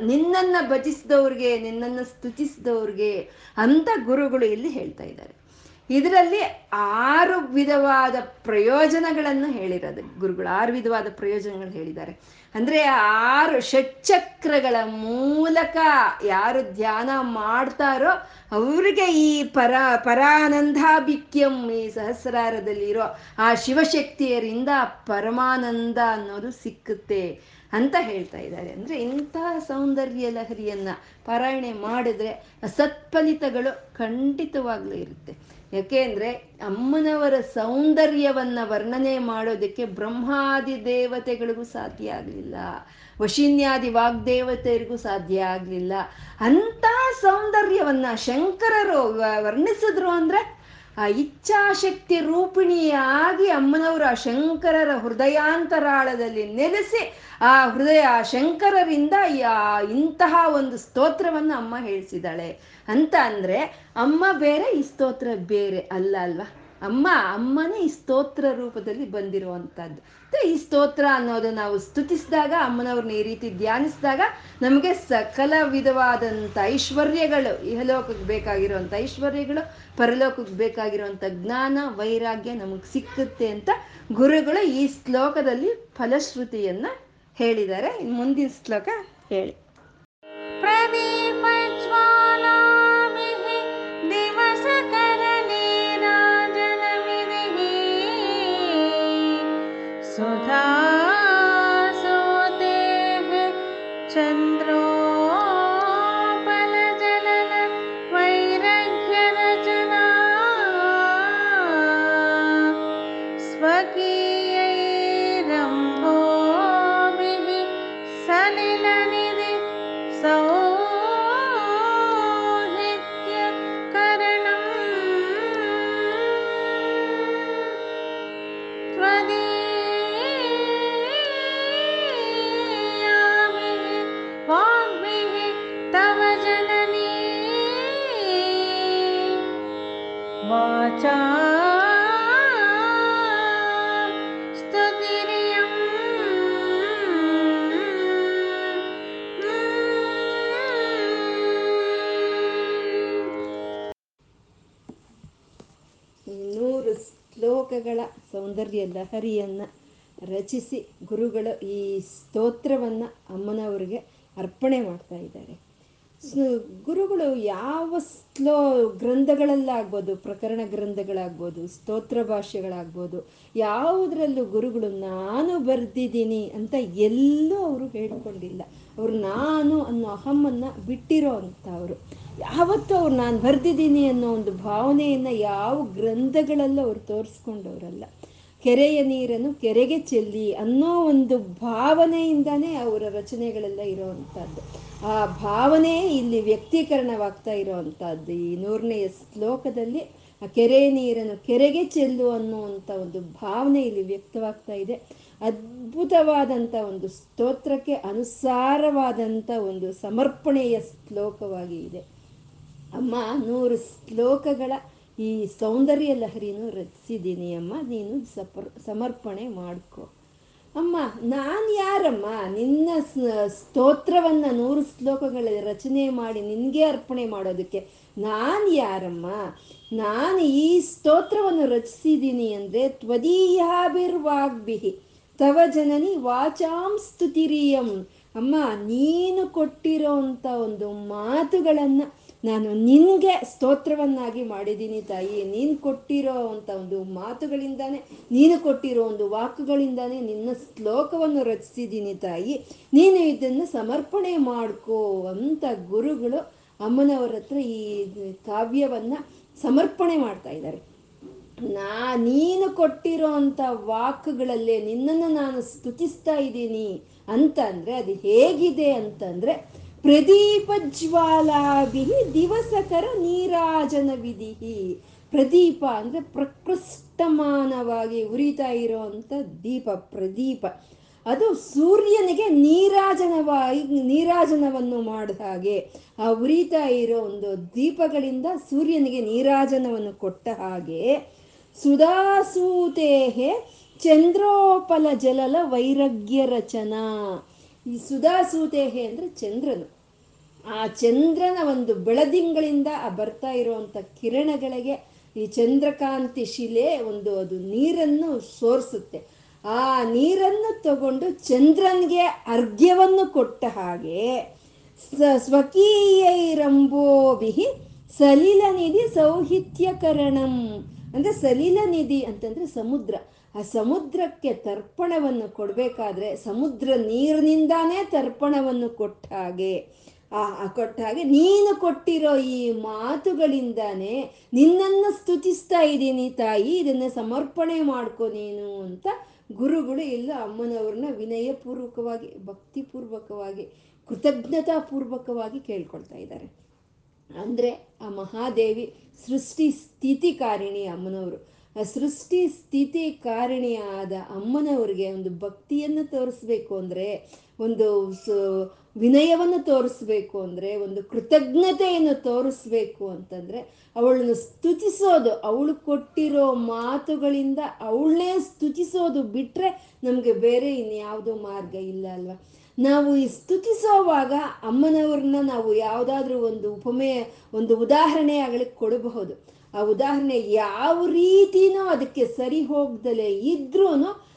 ನಿನ್ನನ್ನು ಭಜಿಸಿದವ್ರಿಗೆ, ನಿನ್ನನ್ನು ಸ್ತುತಿಸಿದವ್ರಿಗೆ ಅಂತ ಗುರುಗಳು ಇಲ್ಲಿ ಹೇಳ್ತಾ ಇದ್ದಾರೆ. ಇದರಲ್ಲಿ ಆರು ವಿಧವಾದ ಪ್ರಯೋಜನಗಳನ್ನು ಹೇಳಿರೋದು. ಗುರುಗಳು ಆರು ವಿಧವಾದ ಪ್ರಯೋಜನಗಳು ಹೇಳಿದ್ದಾರೆ. ಅಂದ್ರೆ ಆರು ಷಟ್ಚಕ್ರಗಳ ಮೂಲಕ ಯಾರು ಧ್ಯಾನ ಮಾಡ್ತಾರೋ ಅವರಿಗೆ ಈ ಪರ, ಪರಾನಂದಾಭಿಕ್ಯಂ ಈ ಸಹಸ್ರಾರದಲ್ಲಿರೋ ಆ ಶಿವಶಕ್ತಿಯರಿಂದ ಪರಮಾನಂದ ಅನ್ನೋದು ಸಿಕ್ಕುತ್ತೆ ಅಂತ ಹೇಳ್ತಾ ಇದ್ದಾರೆ. ಅಂದ್ರೆ ಇಂಥ ಸೌಂದರ್ಯ ಲಹರಿಯನ್ನ ಪಾರಾಯಣೆ ಮಾಡಿದ್ರೆ ಸತ್ಫಲಿತಗಳು ಖಂಡಿತವಾಗ್ಲೂ ಇರುತ್ತೆ. ಯಾಕೆ ಅಂದ್ರೆ ಅಮ್ಮನವರ ಸೌಂದರ್ಯವನ್ನ ವರ್ಣನೆ ಮಾಡೋದಕ್ಕೆ ಬ್ರಹ್ಮಾದಿ ದೇವತೆಗಳಿಗೂ ಸಾಧ್ಯ ಆಗಲಿಲ್ಲ. ವಶಿನ್ಯಾದಿ ವಾಗ್ದೇವತೆಯರಿಗೂ ಸಾಧ್ಯ ಆಗಲಿಲ್ಲ. ಅಂತ ಸೌಂದರ್ಯವನ್ನ ಶಂಕರರು ವರ್ಣಿಸಿದ್ರು ಅಂದ್ರೆ ಆ ಇಚ್ಛಾಶಕ್ತಿ ರೂಪಿಣಿಯಾಗಿ ಅಮ್ಮನವರು ಆ ಶಂಕರರ ಹೃದಯಾಂತರಾಳದಲ್ಲಿ ನೆಲೆಸಿ ಆ ಹೃದಯ ಶಂಕರರಿಂದ ಇಂತಹ ಒಂದು ಸ್ತೋತ್ರವನ್ನು ಅಮ್ಮ ಹೇಳಿಸಿದಾಳೆ ಅಂತ ಅಂದ್ರೆ ಅಮ್ಮ ಬೇರೆ, ಈ ಸ್ತೋತ್ರ ಬೇರೆ ಅಲ್ಲ ಅಲ್ವಾ? ಅಮ್ಮ, ಅಮ್ಮನೇ ಈ ಸ್ತೋತ್ರ ರೂಪದಲ್ಲಿ ಬಂದಿರುವಂಥದ್ದು ಈ ಸ್ತೋತ್ರ ಅನ್ನೋದು ನಾವು ಸ್ತುತಿಸಿದಾಗ, ಅಮ್ಮನವ್ರನ್ನ ಈ ರೀತಿ ಧ್ಯಾನಿಸಿದಾಗ ನಮಗೆ ಸಕಲ ವಿಧವಾದಂಥ ಐಶ್ವರ್ಯಗಳು, ಇಹಲೋಕಕ್ಕೆ ಬೇಕಾಗಿರುವಂಥ ಐಶ್ವರ್ಯಗಳು, ಪರಲೋಕಕ್ಕೆ ಬೇಕಾಗಿರುವಂಥ ಜ್ಞಾನ, ವೈರಾಗ್ಯ ನಮಗೆ ಸಿಕ್ಕುತ್ತೆ ಅಂತ ಗುರುಗಳು ಈ ಶ್ಲೋಕದಲ್ಲಿ ಫಲಶ್ರುತಿಯನ್ನು ಹೇಳಿದ್ದಾರೆ. ಮುಂದಿನ ಶ್ಲೋಕ ಹೇಳಿ. ಶ್ಲೋಕಗಳ ಸೌಂದರ್ಯ ಲಹರಿಯನ್ನ ರಚಿಸಿ ಗುರುಗಳು ಈ ಸ್ತೋತ್ರವನ್ನ ಅಮ್ಮನವರಿಗೆ ಅರ್ಪಣೆ ಮಾಡ್ತಾ ಇದ್ದಾರೆ. ಗುರುಗಳು ಯಾವ ಸ್ಲೋ ಗ್ರಂಥಗಳಲ್ಲಾಗ್ಬೋದು, ಪ್ರಕರಣ ಗ್ರಂಥಗಳಾಗ್ಬೋದು, ಸ್ತೋತ್ರ ಭಾಷೆಗಳಾಗ್ಬೋದು ಯಾವುದರಲ್ಲೂ ಗುರುಗಳು ನಾನು ಬರೆದಿದ್ದೀನಿ ಅಂತ ಎಲ್ಲೂ ಅವರು ಹೇಳ್ಕೊಂಡಿಲ್ಲ. ಅವರು ನಾನು ಅನ್ನೋ ಅಹಮ್ಮನ್ನು ಬಿಟ್ಟಿರೋ ಅಂಥವ್ರು. ಯಾವತ್ತೂ ಅವ್ರು ನಾನು ಬರೆದಿದ್ದೀನಿ ಅನ್ನೋ ಒಂದು ಭಾವನೆಯನ್ನು ಯಾವ ಗ್ರಂಥಗಳಲ್ಲೂ ಅವ್ರು ತೋರಿಸ್ಕೊಂಡವ್ರಲ್ಲ. ಕೆರೆಯ ನೀರನ್ನು ಕೆರೆಗೆ ಚೆಲ್ಲಿ ಅನ್ನೋ ಒಂದು ಭಾವನೆಯಿಂದನೇ ಅವರ ರಚನೆಗಳೆಲ್ಲ ಇರೋವಂಥದ್ದು. ಆ ಭಾವನೆ ಇಲ್ಲಿ ವ್ಯಕ್ತೀಕರಣವಾಗ್ತಾ ಇರೋವಂಥದ್ದು. ಈ ನೂರನೆಯ ಶ್ಲೋಕದಲ್ಲಿ ಆ ಕೆರೆ ನೀರನ್ನು ಕೆರೆಗೆ ಚೆಲ್ಲು ಅನ್ನುವಂಥ ಒಂದು ಭಾವನೆ ಇಲ್ಲಿ ವ್ಯಕ್ತವಾಗ್ತಾ ಇದೆ. ಅದ್ಭುತವಾದಂಥ ಒಂದು ಸ್ತೋತ್ರಕ್ಕೆ ಅನುಸಾರವಾದಂಥ ಒಂದು ಸಮರ್ಪಣೆಯ ಶ್ಲೋಕವಾಗಿ ಇದೆ. ಅಮ್ಮ, ನೂರು ಶ್ಲೋಕಗಳ ಈ ಸೌಂದರ್ಯ ಲಹರಿನೂ ರಚಿಸಿದ್ದೀನಿ ಅಮ್ಮ. ನೀನು ಸಪರ್, ಸಮರ್ಪಣೆ ಮಾಡ್ಕೊ. ಅಮ್ಮ, ನಾನು ಯಾರಮ್ಮ? ನಿನ್ನ ಸ್ತೋತ್ರವನ್ನ ನೂರು ಶ್ಲೋಕಗಳ ರಚನೆ ಮಾಡಿ ನಿನಗೆ ಅರ್ಪಣೆ ಮಾಡೋದಕ್ಕೆ ನಾನು ಯಾರಮ್ಮ? ನಾನು ಈ ಸ್ತೋತ್ರವನ್ನು ರಚಿಸಿದ್ದೀನಿ ಅಂದರೆ ತ್ವದೀಯಾಭಿರ್ವಾಗ್ಬಿಹಿ. ತವ ಜನನಿ ವಾಚಾಂ ಸ್ತುತಿರಿಯಂ. ಅಮ್ಮ, ನೀನು ಕೊಟ್ಟಿರೋಂಥ ಒಂದು ಮಾತುಗಳನ್ನು ನಾನು ನಿನಗೆ ಸ್ತೋತ್ರವನ್ನಾಗಿ ಮಾಡಿದ್ದೀನಿ ತಾಯಿ ನೀನು ಕೊಟ್ಟಿರೋ ಅಂಥ ಒಂದು ಮಾತುಗಳಿಂದಾನೇ, ನೀನು ಕೊಟ್ಟಿರೋ ಒಂದು ವಾಕುಗಳಿಂದಾನೇ ನಿನ್ನ ಶ್ಲೋಕವನ್ನು ರಚಿಸಿದ್ದೀನಿ ತಾಯಿ. ನೀನು ಇದನ್ನು ಸಮರ್ಪಣೆ ಮಾಡ್ಕೋ ಅಂತ ಗುರುಗಳು ಅಮ್ಮನವರ ಹತ್ರ ಈ ಕಾವ್ಯವನ್ನು ಸಮರ್ಪಣೆ ಮಾಡ್ತಾ ಇದ್ದಾರೆ. ನಾ, ನೀನು ಕೊಟ್ಟಿರೋ ಅಂಥ ವಾಕ್ಗಳಲ್ಲೇ ನಿನ್ನನ್ನು ನಾನು ಸ್ತುತಿಸ್ತಾ ಇದ್ದೀನಿ ಅಂತ ಅಂದರೆ ಅದು ಹೇಗಿದೆ ಅಂತಂದರೆ ಪ್ರದೀಪ ಜ್ವಾಲಾಭಿ ದಿವಸಕರ ನೀರಾಜನ ವಿಧಿ ಪ್ರದೀಪ ಅಂದರೆ ಪ್ರಕೃಷ್ಟಮಾನವಾಗಿ ಉರಿತಾ ಇರೋವಂಥ ದೀಪ, ಪ್ರದೀಪ. ಅದು ಸೂರ್ಯನಿಗೆ ನೀರಾಜನವಾಗಿ, ನೀರಾಜನವನ್ನು ಮಾಡಿದ ಹಾಗೆ. ಆ ಉರಿತಾ ಇರೋ ಒಂದು ದೀಪಗಳಿಂದ ಸೂರ್ಯನಿಗೆ ನೀರಾಜನವನ್ನು ಕೊಟ್ಟ ಹಾಗೆ. ಸುಧಾಸೂತೇಹೆ ಚಂದ್ರೋಪಲ ಜಲಲ ವೈರಗ್ಯ ರಚನಾ. ಈ ಸುಧಾಸೂತೇಹೆ ಅಂದರೆ ಚಂದ್ರನು. ಆ ಚಂದ್ರನ ಒಂದು ಬೆಳದಿಂಗಳಿಂದ ಆ ಬರ್ತಾ ಇರುವಂಥ ಕಿರಣಗಳಿಗೆ ಈ ಚಂದ್ರಕಾಂತಿ ಶಿಲೆ ಒಂದು ಅದು ನೀರನ್ನು ಸೋರಿಸುತ್ತೆ. ಆ ನೀರನ್ನು ತಗೊಂಡು ಚಂದ್ರನಿಗೆ ಅರ್ಘ್ಯವನ್ನು ಕೊಟ್ಟ ಹಾಗೆ ಸ್ವಕೀಯೈರಂಬೋಭಿ ಸಲೀಲ ನಿಧಿ ಸೌಹಿತ್ಯಕರಣಂ. ಅಂದರೆ ಸಲೀಲ ನಿಧಿ ಅಂತಂದರೆ ಸಮುದ್ರ. ಆ ಸಮುದ್ರಕ್ಕೆ ತರ್ಪಣವನ್ನು ಕೊಡಬೇಕಾದ್ರೆ ಸಮುದ್ರ ನೀರಿನಿಂದಾನೇ ತರ್ಪಣವನ್ನು ಕೊಟ್ಟ ಹಾಗೆ. ಕೊಟ್ಟ ಹಾಗೆ, ನೀನು ಕೊಟ್ಟಿರೋ ಈ ಮಾತುಗಳಿಂದಾನೇ ನಿನ್ನನ್ನು ಸ್ತುತಿಸ್ತಾ ಇದ್ದೀನಿ ತಾಯಿ, ಇದನ್ನು ಸಮರ್ಪಣೆ ಮಾಡ್ಕೊ ನೀನು ಅಂತ ಗುರುಗಳು ಎಲ್ಲ ಅಮ್ಮನವ್ರನ್ನ ವಿನಯಪೂರ್ವಕವಾಗಿ, ಭಕ್ತಿಪೂರ್ವಕವಾಗಿ, ಕೃತಜ್ಞತಾಪೂರ್ವಕವಾಗಿ ಕೇಳ್ಕೊಳ್ತಾ ಇದ್ದಾರೆ. ಅಂದರೆ ಆ ಮಹಾದೇವಿ ಸೃಷ್ಟಿ ಸ್ಥಿತಿ ಕಾರಿಣಿ ಅಮ್ಮನವರು. ಆ ಸೃಷ್ಟಿ ಸ್ಥಿತಿ ಕಾರಣಿಯಾದ ಅಮ್ಮನವ್ರಿಗೆ ಒಂದು ಭಕ್ತಿಯನ್ನು ತೋರಿಸ್ಬೇಕು ಅಂದರೆ ಒಂದು ವಿನಯವನ್ನು ತೋರಿಸ್ಬೇಕು ಅಂದರೆ, ಒಂದು ಕೃತಜ್ಞತೆಯನ್ನು ತೋರಿಸ್ಬೇಕು ಅಂತಂದರೆ, ಅವಳನ್ನು ಸ್ತುತಿಸೋದು, ಅವಳು ಕೊಟ್ಟಿರೋ ಮಾತುಗಳಿಂದ ಅವಳನ್ನೇ ಸ್ತುತಿಸೋದು ಬಿಟ್ಟರೆ ನಮಗೆ ಬೇರೆ ಇನ್ಯಾವುದೋ ಮಾರ್ಗ ಇಲ್ಲ ಅಲ್ವಾ? ನಾವು ಈ ಸ್ತುತಿಸೋವಾಗ ಅಮ್ಮನವ್ರನ್ನ ನಾವು ಯಾವುದಾದ್ರೂ ಒಂದು ಉಪಮೆ, ಒಂದು ಉದಾಹರಣೆ ಆಗಲಿ ಕೊಡಬಹುದು. ಆ ಉದಾಹರಣೆ ಯಾವ ರೀತಿನೂ ಅದಕ್ಕೆ ಸರಿ ಹೋಗ್ದಲೇ ಇದ್ರೂ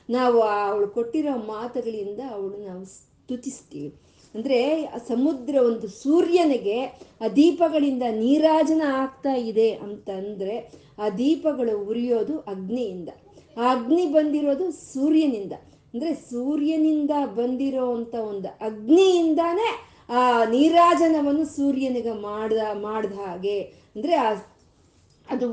ನಾವು ಅವಳು ಕೊಟ್ಟಿರೋ ಮಾತುಗಳಿಂದ ಅವಳು ನಾವು ಸ್ತುತಿಸ್ತೀವಿ. ಅಂದರೆ ಸಮುದ್ರ ಒಂದು ಸೂರ್ಯನಿಗೆ, ಆ ದೀಪಗಳಿಂದ ನೀರಾಜನ ಆಗ್ತಾ ಇದೆ ಅಂತಂದರೆ ಆ ದೀಪಗಳು ಉರಿಯೋದು ಅಗ್ನಿಯಿಂದ. ಆ ಅಗ್ನಿ ಬಂದಿರೋದು ಸೂರ್ಯನಿಂದ. ಅಂದರೆ ಸೂರ್ಯನಿಂದ ಬಂದಿರೋ ಅಂಥ ಒಂದು ಅಗ್ನಿಯಿಂದಾನೇ ಆ ನೀರಾಜನವನ್ನು ಸೂರ್ಯನಿಗೆ ಮಾಡ್ದ ಮಾಡ್ದ ಹಾಗೆ. ಅಂದರೆ ಆ ಅದು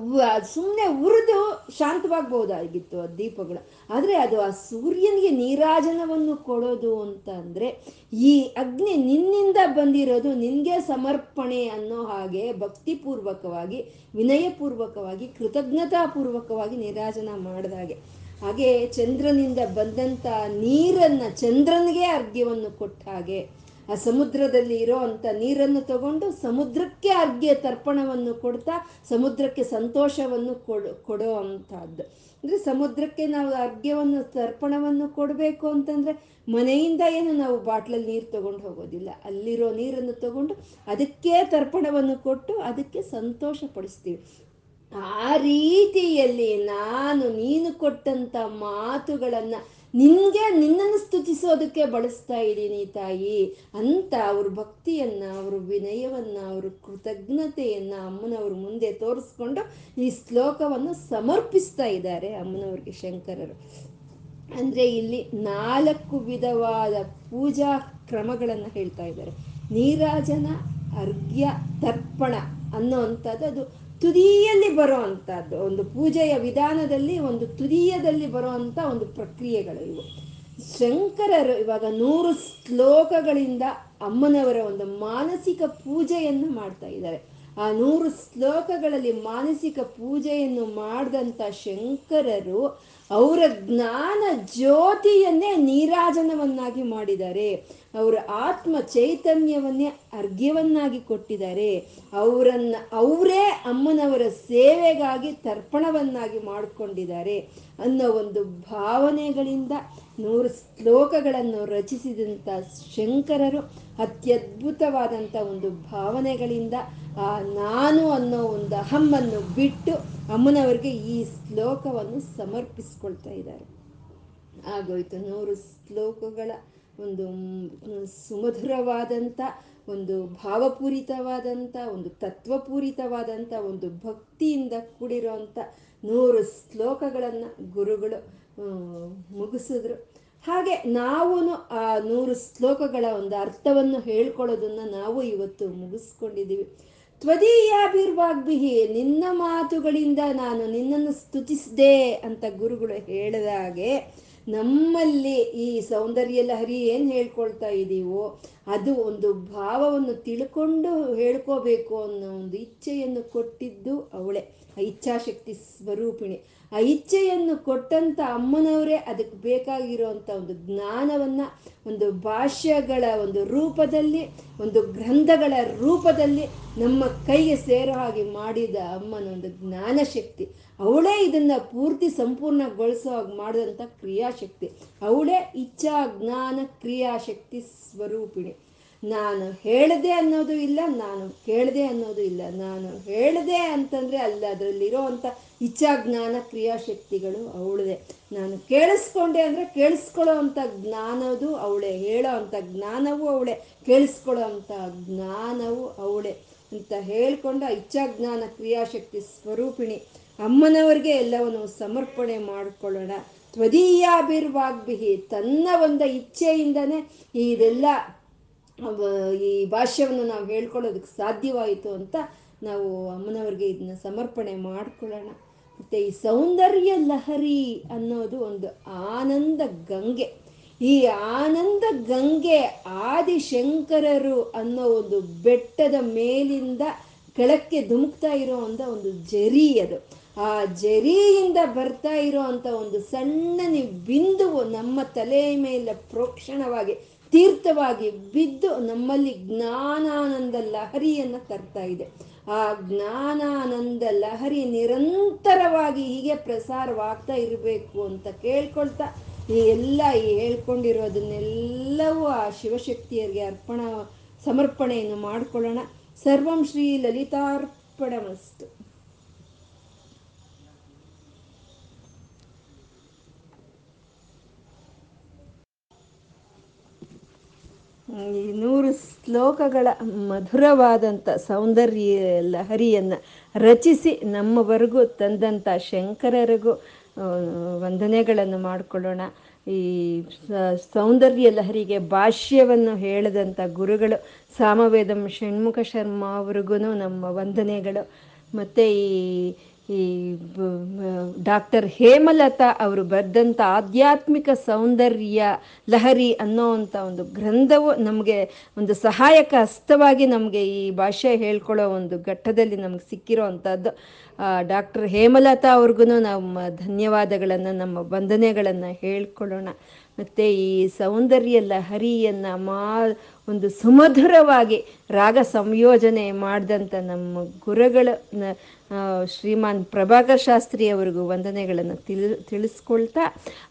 ಸುಮ್ಮನೆ ಉರಿದು ಶಾಂತವಾಗ್ಬೋದಾಗಿತ್ತು ಆ ದೀಪಗಳು. ಆದರೆ ಅದು ಆ ಸೂರ್ಯನಿಗೆ ನೀರಾಜನವನ್ನು ಕೊಡೋದು ಅಂತ ಅಂದರೆ ಈ ಅಗ್ನಿ ನಿನ್ನಿಂದ ಬಂದಿರೋದು ನಿನಗೆ ಸಮರ್ಪಣೆ ಅನ್ನೋ ಹಾಗೆ ಭಕ್ತಿಪೂರ್ವಕವಾಗಿ, ವಿನಯಪೂರ್ವಕವಾಗಿ, ಕೃತಜ್ಞತಾಪೂರ್ವಕವಾಗಿ ನೀರಾಜನ ಮಾಡಿದ ಹಾಗೆ. ಹಾಗೆ ಚಂದ್ರನಿಂದ ಬಂದಂಥ ನೀರನ್ನು ಚಂದ್ರನಿಗೆ ಅರ್ಘ್ಯವನ್ನು ಕೊಟ್ಟ ಹಾಗೆ ಆ ಸಮುದ್ರದಲ್ಲಿ ಇರೋ ಅಂಥ ನೀರನ್ನು ತಗೊಂಡು ಸಮುದ್ರಕ್ಕೆ ಅರ್ಘ್ಯ ತರ್ಪಣವನ್ನು ಕೊಡ್ತಾ ಸಮುದ್ರಕ್ಕೆ ಸಂತೋಷವನ್ನು ಕೊಡು, ಕೊಡೋ ಅಂಥದ್ದು. ಅಂದರೆ ಸಮುದ್ರಕ್ಕೆ ನಾವು ಅರ್ಘ್ಯವನ್ನು ತರ್ಪಣವನ್ನು ಕೊಡಬೇಕು ಅಂತಂದರೆ ಮನೆಯಿಂದ ಏನು ನಾವು ಬಾಟ್ಲಲ್ಲಿ ನೀರು ತಗೊಂಡು ಹೋಗೋದಿಲ್ಲ. ಅಲ್ಲಿರೋ ನೀರನ್ನು ತಗೊಂಡು ಅದಕ್ಕೆ ತರ್ಪಣವನ್ನು ಕೊಟ್ಟು ಅದಕ್ಕೆ ಸಂತೋಷ ಪಡಿಸ್ತೀವಿ ಆ ರೀತಿಯಲ್ಲಿ ನಾನು ನೀನು ಕೊಟ್ಟಂಥ ಮಾತುಗಳನ್ನು ನಿನಗೆ ನಿನ್ನನ್ನು ಸ್ತುತಿಸೋದಕ್ಕೆ ಬಳಸ್ತಾ ಇದ್ದೀನಿ ತಾಯಿ. ಅಂತ ಅವ್ರ ಭಕ್ತಿಯನ್ನ, ಅವ್ರ ವಿನಯವನ್ನ, ಅವ್ರ ಕೃತಜ್ಞತೆಯನ್ನು ಅಮ್ಮನವ್ರ ಮುಂದೆ ತೋರಿಸ್ಕೊಂಡು ಈ ಶ್ಲೋಕವನ್ನು ಸಮರ್ಪಿಸ್ತಾ ಇದ್ದಾರೆ ಅಮ್ಮನವ್ರಿಗೆ ಶಂಕರರು. ಅಂದ್ರೆ ಇಲ್ಲಿ ನಾಲ್ಕು ವಿಧವಾದ ಪೂಜಾ ಕ್ರಮಗಳನ್ನು ಹೇಳ್ತಾ ಇದ್ದಾರೆ. ನೀರಾಜನ, ಅರ್ಘ್ಯ ತರ್ಪಣ ಅನ್ನೋ ಅಂಥದ್ದು ಅದು ತುದಿಯಲ್ಲಿ ಬರೋ ಅಂಥದ್ದು ಒಂದು ಪೂಜೆಯ ವಿಧಾನದಲ್ಲಿ ಒಂದು ತುದಿಯದಲ್ಲಿ ಬರುವಂಥ ಒಂದು ಪ್ರಕ್ರಿಯೆಗಳು ಇವು. ಶಂಕರರು ಇವಾಗ ನೂರು ಶ್ಲೋಕಗಳಿಂದ ಅಮ್ಮನವರ ಒಂದು ಮಾನಸಿಕ ಪೂಜೆಯನ್ನು ಮಾಡ್ತಾ ಇದ್ದಾರೆ. ಆ ನೂರು ಶ್ಲೋಕಗಳಲ್ಲಿ ಮಾನಸಿಕ ಪೂಜೆಯನ್ನು ಮಾಡಿದಂಥ ಶಂಕರರು ಅವರ ಜ್ಞಾನ ಜ್ಯೋತಿಯನ್ನೇ ನೀರಾಜನವನ್ನಾಗಿ ಮಾಡಿದ್ದಾರೆ ಅವರ ಆತ್ಮ ಚೈತನ್ಯವನ್ನೇ ಅರ್ಘ್ಯವನ್ನಾಗಿ ಕೊಟ್ಟಿದ್ದಾರೆ ಅವರನ್ನ ಅವರೇ ಅಮ್ಮನವರ ಸೇವೆಗಾಗಿ ತರ್ಪಣವನ್ನಾಗಿ ಮಾಡಿಕೊಂಡಿದ್ದಾರೆ ಅನ್ನೋ ಒಂದು ಭಾವನೆಗಳಿಂದ ನೂರು ಶ್ಲೋಕಗಳನ್ನು ರಚಿಸಿದಂಥ ಶಂಕರರು ಅತ್ಯದ್ಭುತವಾದಂಥ ಒಂದು ಭಾವನೆಗಳಿಂದ, ಆ, ನಾನು ಅನ್ನೋ ಒಂದು ಅಹಮ್ಮನ್ನು ಬಿಟ್ಟು ಅಮ್ಮನವರಿಗೆ ಈ ಶ್ಲೋಕವನ್ನು ಸಮರ್ಪಿಸ್ಕೊಳ್ತಾ ಇದ್ದಾರೆ. ಆಗೋಯ್ತು. ನೂರು ಶ್ಲೋಕಗಳ ಒಂದು ಸುಮಧುರವಾದಂಥ ಒಂದು ಭಾವಪೂರಿತವಾದಂಥ ಒಂದು ತತ್ವಪೂರಿತವಾದಂಥ ಒಂದು ಭಕ್ತಿಯಿಂದ ಕೂಡಿರುವಂಥ ನೂರು ಶ್ಲೋಕಗಳನ್ನು ಗುರುಗಳು ಮುಗಿಸಿದ್ರು. ಹಾಗೆ ನಾವು ಆ ನೂರು ಶ್ಲೋಕಗಳ ಒಂದು ಅರ್ಥವನ್ನು ಹೇಳ್ಕೊಳ್ಳೋದನ್ನ ನಾವು ಇವತ್ತು ಮುಗಿಸ್ಕೊಂಡಿದ್ದೀವಿ. ತ್ವದೀಯಾಭಿರ್ವಾಗ್ಬಿಹಿ, ನಿನ್ನ ಮಾತುಗಳಿಂದ ನಾನು ನಿನ್ನನ್ನು ಸ್ತುತಿಸಿದೆ ಅಂತ ಗುರುಗಳು ಹೇಳಿದಾಗೆ ನಮ್ಮಲ್ಲಿ ಈ ಸೌಂದರ್ಯ ಲಹರಿ ಏನು ಹೇಳ್ಕೊಳ್ತಾ ಇದ್ದೀವೋ ಅದು ಒಂದು ಭಾವವನ್ನು ತಿಳ್ಕೊಂಡು ಹೇಳ್ಕೋಬೇಕು ಅನ್ನೋ ಒಂದು ಇಚ್ಛೆಯನ್ನು ಕೊಟ್ಟಿದ್ದು ಅವಳೆ, ಇಚ್ಛಾಶಕ್ತಿ ಸ್ವರೂಪಿಣಿ. ಆ ಇಚ್ಛೆಯನ್ನು ಕೊಟ್ಟಂಥ ಅಮ್ಮನವರೇ ಅದಕ್ಕೆ ಬೇಕಾಗಿರುವಂಥ ಒಂದು ಜ್ಞಾನವನ್ನು, ಒಂದು ಭಾಷ್ಯಗಳ ಒಂದು ರೂಪದಲ್ಲಿ, ಒಂದು ಗ್ರಂಥಗಳ ರೂಪದಲ್ಲಿ ನಮ್ಮ ಕೈಗೆ ಸೇರೋ ಹಾಗೆ ಮಾಡಿದ ಅಮ್ಮನ ಒಂದು ಜ್ಞಾನಶಕ್ತಿ. ಅವಳೇ ಇದನ್ನ ಪೂರ್ತಿ ಸಂಪೂರ್ಣಗೊಳಿಸೋ ಹಾಗೆ ಮಾಡಿದಂಥ ಕ್ರಿಯಾಶಕ್ತಿ. ಅವಳೇ ಇಚ್ಛಾ, ಜ್ಞಾನ, ಕ್ರಿಯಾಶಕ್ತಿ ಸ್ವರೂಪಿಣಿ. ನಾನು ಹೇಳಿದೆ ಅನ್ನೋದು ಇಲ್ಲ, ನಾನು ಕೇಳದೆ ಅನ್ನೋದು ಇಲ್ಲ. ನಾನು ಹೇಳಿದೆ ಅಂತಂದರೆ ಅಲ್ಲ ಇಚ್ಛಾ ಇಚ್ಛಾಜ್ಞಾನ ಕ್ರಿಯಾಶಕ್ತಿಗಳು ಅವಳದೆ. ನಾನು ಕೇಳಿಸ್ಕೊಂಡೆ ಅಂದರೆ ಕೇಳಿಸ್ಕೊಳ್ಳೋ ಅಂಥ ಜ್ಞಾನದು ಅವಳೆ, ಹೇಳೋ ಅಂಥ ಜ್ಞಾನವೂ ಅವಳೆ, ಕೇಳಿಸ್ಕೊಳ್ಳೋ ಅಂಥ ಜ್ಞಾನವು ಅವಳೆ ಅಂತ ಹೇಳ್ಕೊಂಡು ಇಚ್ಛಾ ಇಚ್ಛಾಜ್ಞಾನ ಕ್ರಿಯಾಶಕ್ತಿ ಸ್ವರೂಪಿಣಿ ಅಮ್ಮನವ್ರಿಗೆ ಎಲ್ಲವನ್ನು ಸಮರ್ಪಣೆ ಮಾಡಿಕೊಳ್ಳೋಣ. ತ್ವದೀಯಾಭಿರ್ವಾಗ್ಬಿಹಿ ತನ್ನ ಒಂದು ಇಚ್ಛೆಯಿಂದನೇ ಇದೆಲ್ಲ ಈ ಭಾಷ್ಯವನ್ನು ನಾವು ಹೇಳ್ಕೊಳ್ಳೋದಕ್ಕೆ ಸಾಧ್ಯವಾಯಿತು ಅಂತ ನಾವು ಅಮ್ಮನವ್ರಿಗೆ ಇದನ್ನ ಸಮರ್ಪಣೆ ಮಾಡ್ಕೊಳ್ಳೋಣ. ಮತ್ತು ಈ ಸೌಂದರ್ಯ ಲಹರಿ ಅನ್ನೋದು ಒಂದು ಆನಂದ ಗಂಗೆ. ಈ ಆನಂದ ಗಂಗೆ ಆದಿಶಂಕರರು ಅನ್ನೋ ಒಂದು ಬೆಟ್ಟದ ಮೇಲಿಂದ ಕೆಳಕ್ಕೆ ಧುಮುಕ್ತಾ ಇರೋ ಒಂದು ಜರಿ ಅದು. ಆ ಜರಿಯಿಂದ ಬರ್ತಾ ಇರೋ ಅಂತ ಒಂದು ಸಣ್ಣನಿ ಬಿಂದುವು ನಮ್ಮ ತಲೆಯ ಮೇಲೆ ಪ್ರೋಕ್ಷಣವಾಗಿ ತೀರ್ಥವಾಗಿ ಬಿದ್ದು ನಮ್ಮಲ್ಲಿ ಜ್ಞಾನಾನಂದ ಲಹರಿಯನ್ನು ತರ್ತಾ ಇದೆ. ಆ ಜ್ಞಾನಾನಂದ ಲಹರಿ ನಿರಂತರವಾಗಿ ಹೀಗೆ ಪ್ರಸಾರವಾಗ್ತಾ ಇರಬೇಕು ಅಂತ ಕೇಳ್ಕೊಳ್ತಾ ಈ ಎಲ್ಲ ಹೇಳ್ಕೊಂಡಿರೋದನ್ನೆಲ್ಲವೂ ಆ ಶಿವಶಕ್ತಿಯರಿಗೆ ಅರ್ಪಣ, ಸಮರ್ಪಣೆಯನ್ನು ಮಾಡಿಕೊಳ್ಳೋಣ. ಸರ್ವಂ ಶ್ರೀ ಲಲಿತಾರ್ಪಣಮಸ್ತು. ಈ ನೂರು ಶ್ಲೋಕಗಳ ಮಧುರವಾದಂಥ ಸೌಂದರ್ಯ ಲಹರಿಯನ್ನು ರಚಿಸಿ ನಮ್ಮವರೆಗೂ ತಂದಂಥ ಶಂಕರರಿಗೂ ವಂದನೆಗಳನ್ನು ಮಾಡಿಕೊಳ್ಳೋಣ. ಈ ಸೌಂದರ್ಯ ಲಹರಿಗೆ ಭಾಷ್ಯವನ್ನು ಹೇಳಿದಂಥ ಗುರುಗಳು ಸಾಮವೇದಂ ಷಣ್ಮುಖ ಶರ್ಮ ಅವ್ರಿಗೂ ನಮ್ಮ ವಂದನೆಗಳು. ಮತ್ತು ಈ ಈ ಡಾಕ್ಟರ್ ಹೇಮಲತಾ ಅವರು ಬರೆದಂಥ ಆಧ್ಯಾತ್ಮಿಕ ಸೌಂದರ್ಯ ಲಹರಿ ಅನ್ನೋ ಅಂಥ ಒಂದು ಗ್ರಂಥವು ನಮಗೆ ಒಂದು ಸಹಾಯಕ ಹಸ್ತವಾಗಿ ನಮಗೆ ಈ ಭಾಷೆ ಹೇಳ್ಕೊಳ್ಳೋ ಒಂದು ಘಟ್ಟದಲ್ಲಿ ನಮ್ಗೆ ಸಿಕ್ಕಿರೋ ಅಂಥದ್ದು. ಡಾಕ್ಟರ್ ಹೇಮಲತಾ ಅವ್ರಿಗೂ ನಮ್ಮ ಧನ್ಯವಾದಗಳನ್ನು, ನಮ್ಮ ವಂದನೆಗಳನ್ನು ಹೇಳ್ಕೊಳ್ಳೋಣ. ಮತ್ತು ಈ ಸೌಂದರ್ಯ ಲಹರಿಯನ್ನು ಮಾ ಒಂದು ಸುಮಧುರವಾಗಿ ರಾಗ ಸಂಯೋಜನೆ ಮಾಡಿದಂಥ ನಮ್ಮ ಗುರುಗಳ ಶ್ರೀಮಾನ್ ಪ್ರಭಾಕರ್ ಶಾಸ್ತ್ರಿ ಅವರಿಗೂ ವಂದನೆಗಳನ್ನು ತಿಳಿ, ತಿಳಿಸ್ಕೊಳ್ತಾ,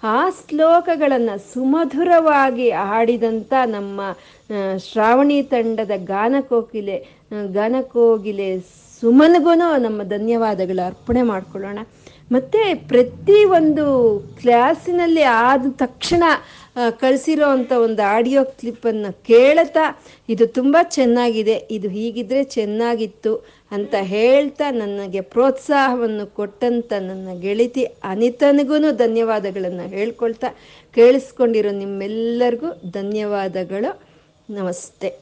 ಆ ಶ್ಲೋಕಗಳನ್ನು ಸುಮಧುರವಾಗಿ ಹಾಡಿದಂಥ ನಮ್ಮ ಶ್ರಾವಣಿ ತಂಡದ ಗಾನಕೋಕಿಲೆ ಗಾನಕೋಗಿಲೆ ಸುಮನ್ಗೂ ನಮ್ಮ ಧನ್ಯವಾದಗಳು ಅರ್ಪಣೆ ಮಾಡ್ಕೊಳ್ಳೋಣ. ಮತ್ತು ಪ್ರತಿ ಒಂದು ಕ್ಲಾಸಿನಲ್ಲಿ ಆದ ತಕ್ಷಣ ಕಳಿಸಿರೋ ಅಂಥ ಒಂದು ಆಡಿಯೋ ಕ್ಲಿಪ್ಪನ್ನು ಕೇಳ್ತಾ, ಇದು ತುಂಬ ಚೆನ್ನಾಗಿದೆ, ಇದು ಹೀಗಿದ್ರೆ ಚೆನ್ನಾಗಿತ್ತು ಅಂತ ಹೇಳ್ತಾ ನನಗೆ ಪ್ರೋತ್ಸಾಹವನ್ನು ಕೊಟ್ಟಂತ ನನ್ನ ಗೆಳತಿ ಅನಿತನಿಗೂ ಧನ್ಯವಾದಗಳನ್ನು ಹೇಳ್ಕೊಳ್ತಾ ಕೇಳಿಸ್ಕೊಂಡಿರೋ ನಿಮ್ಮೆಲ್ಲರಿಗೂ ಧನ್ಯವಾದಗಳು. ನಮಸ್ತೆ.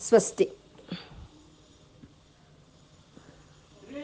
ಸ್ವಸ್ತಿ.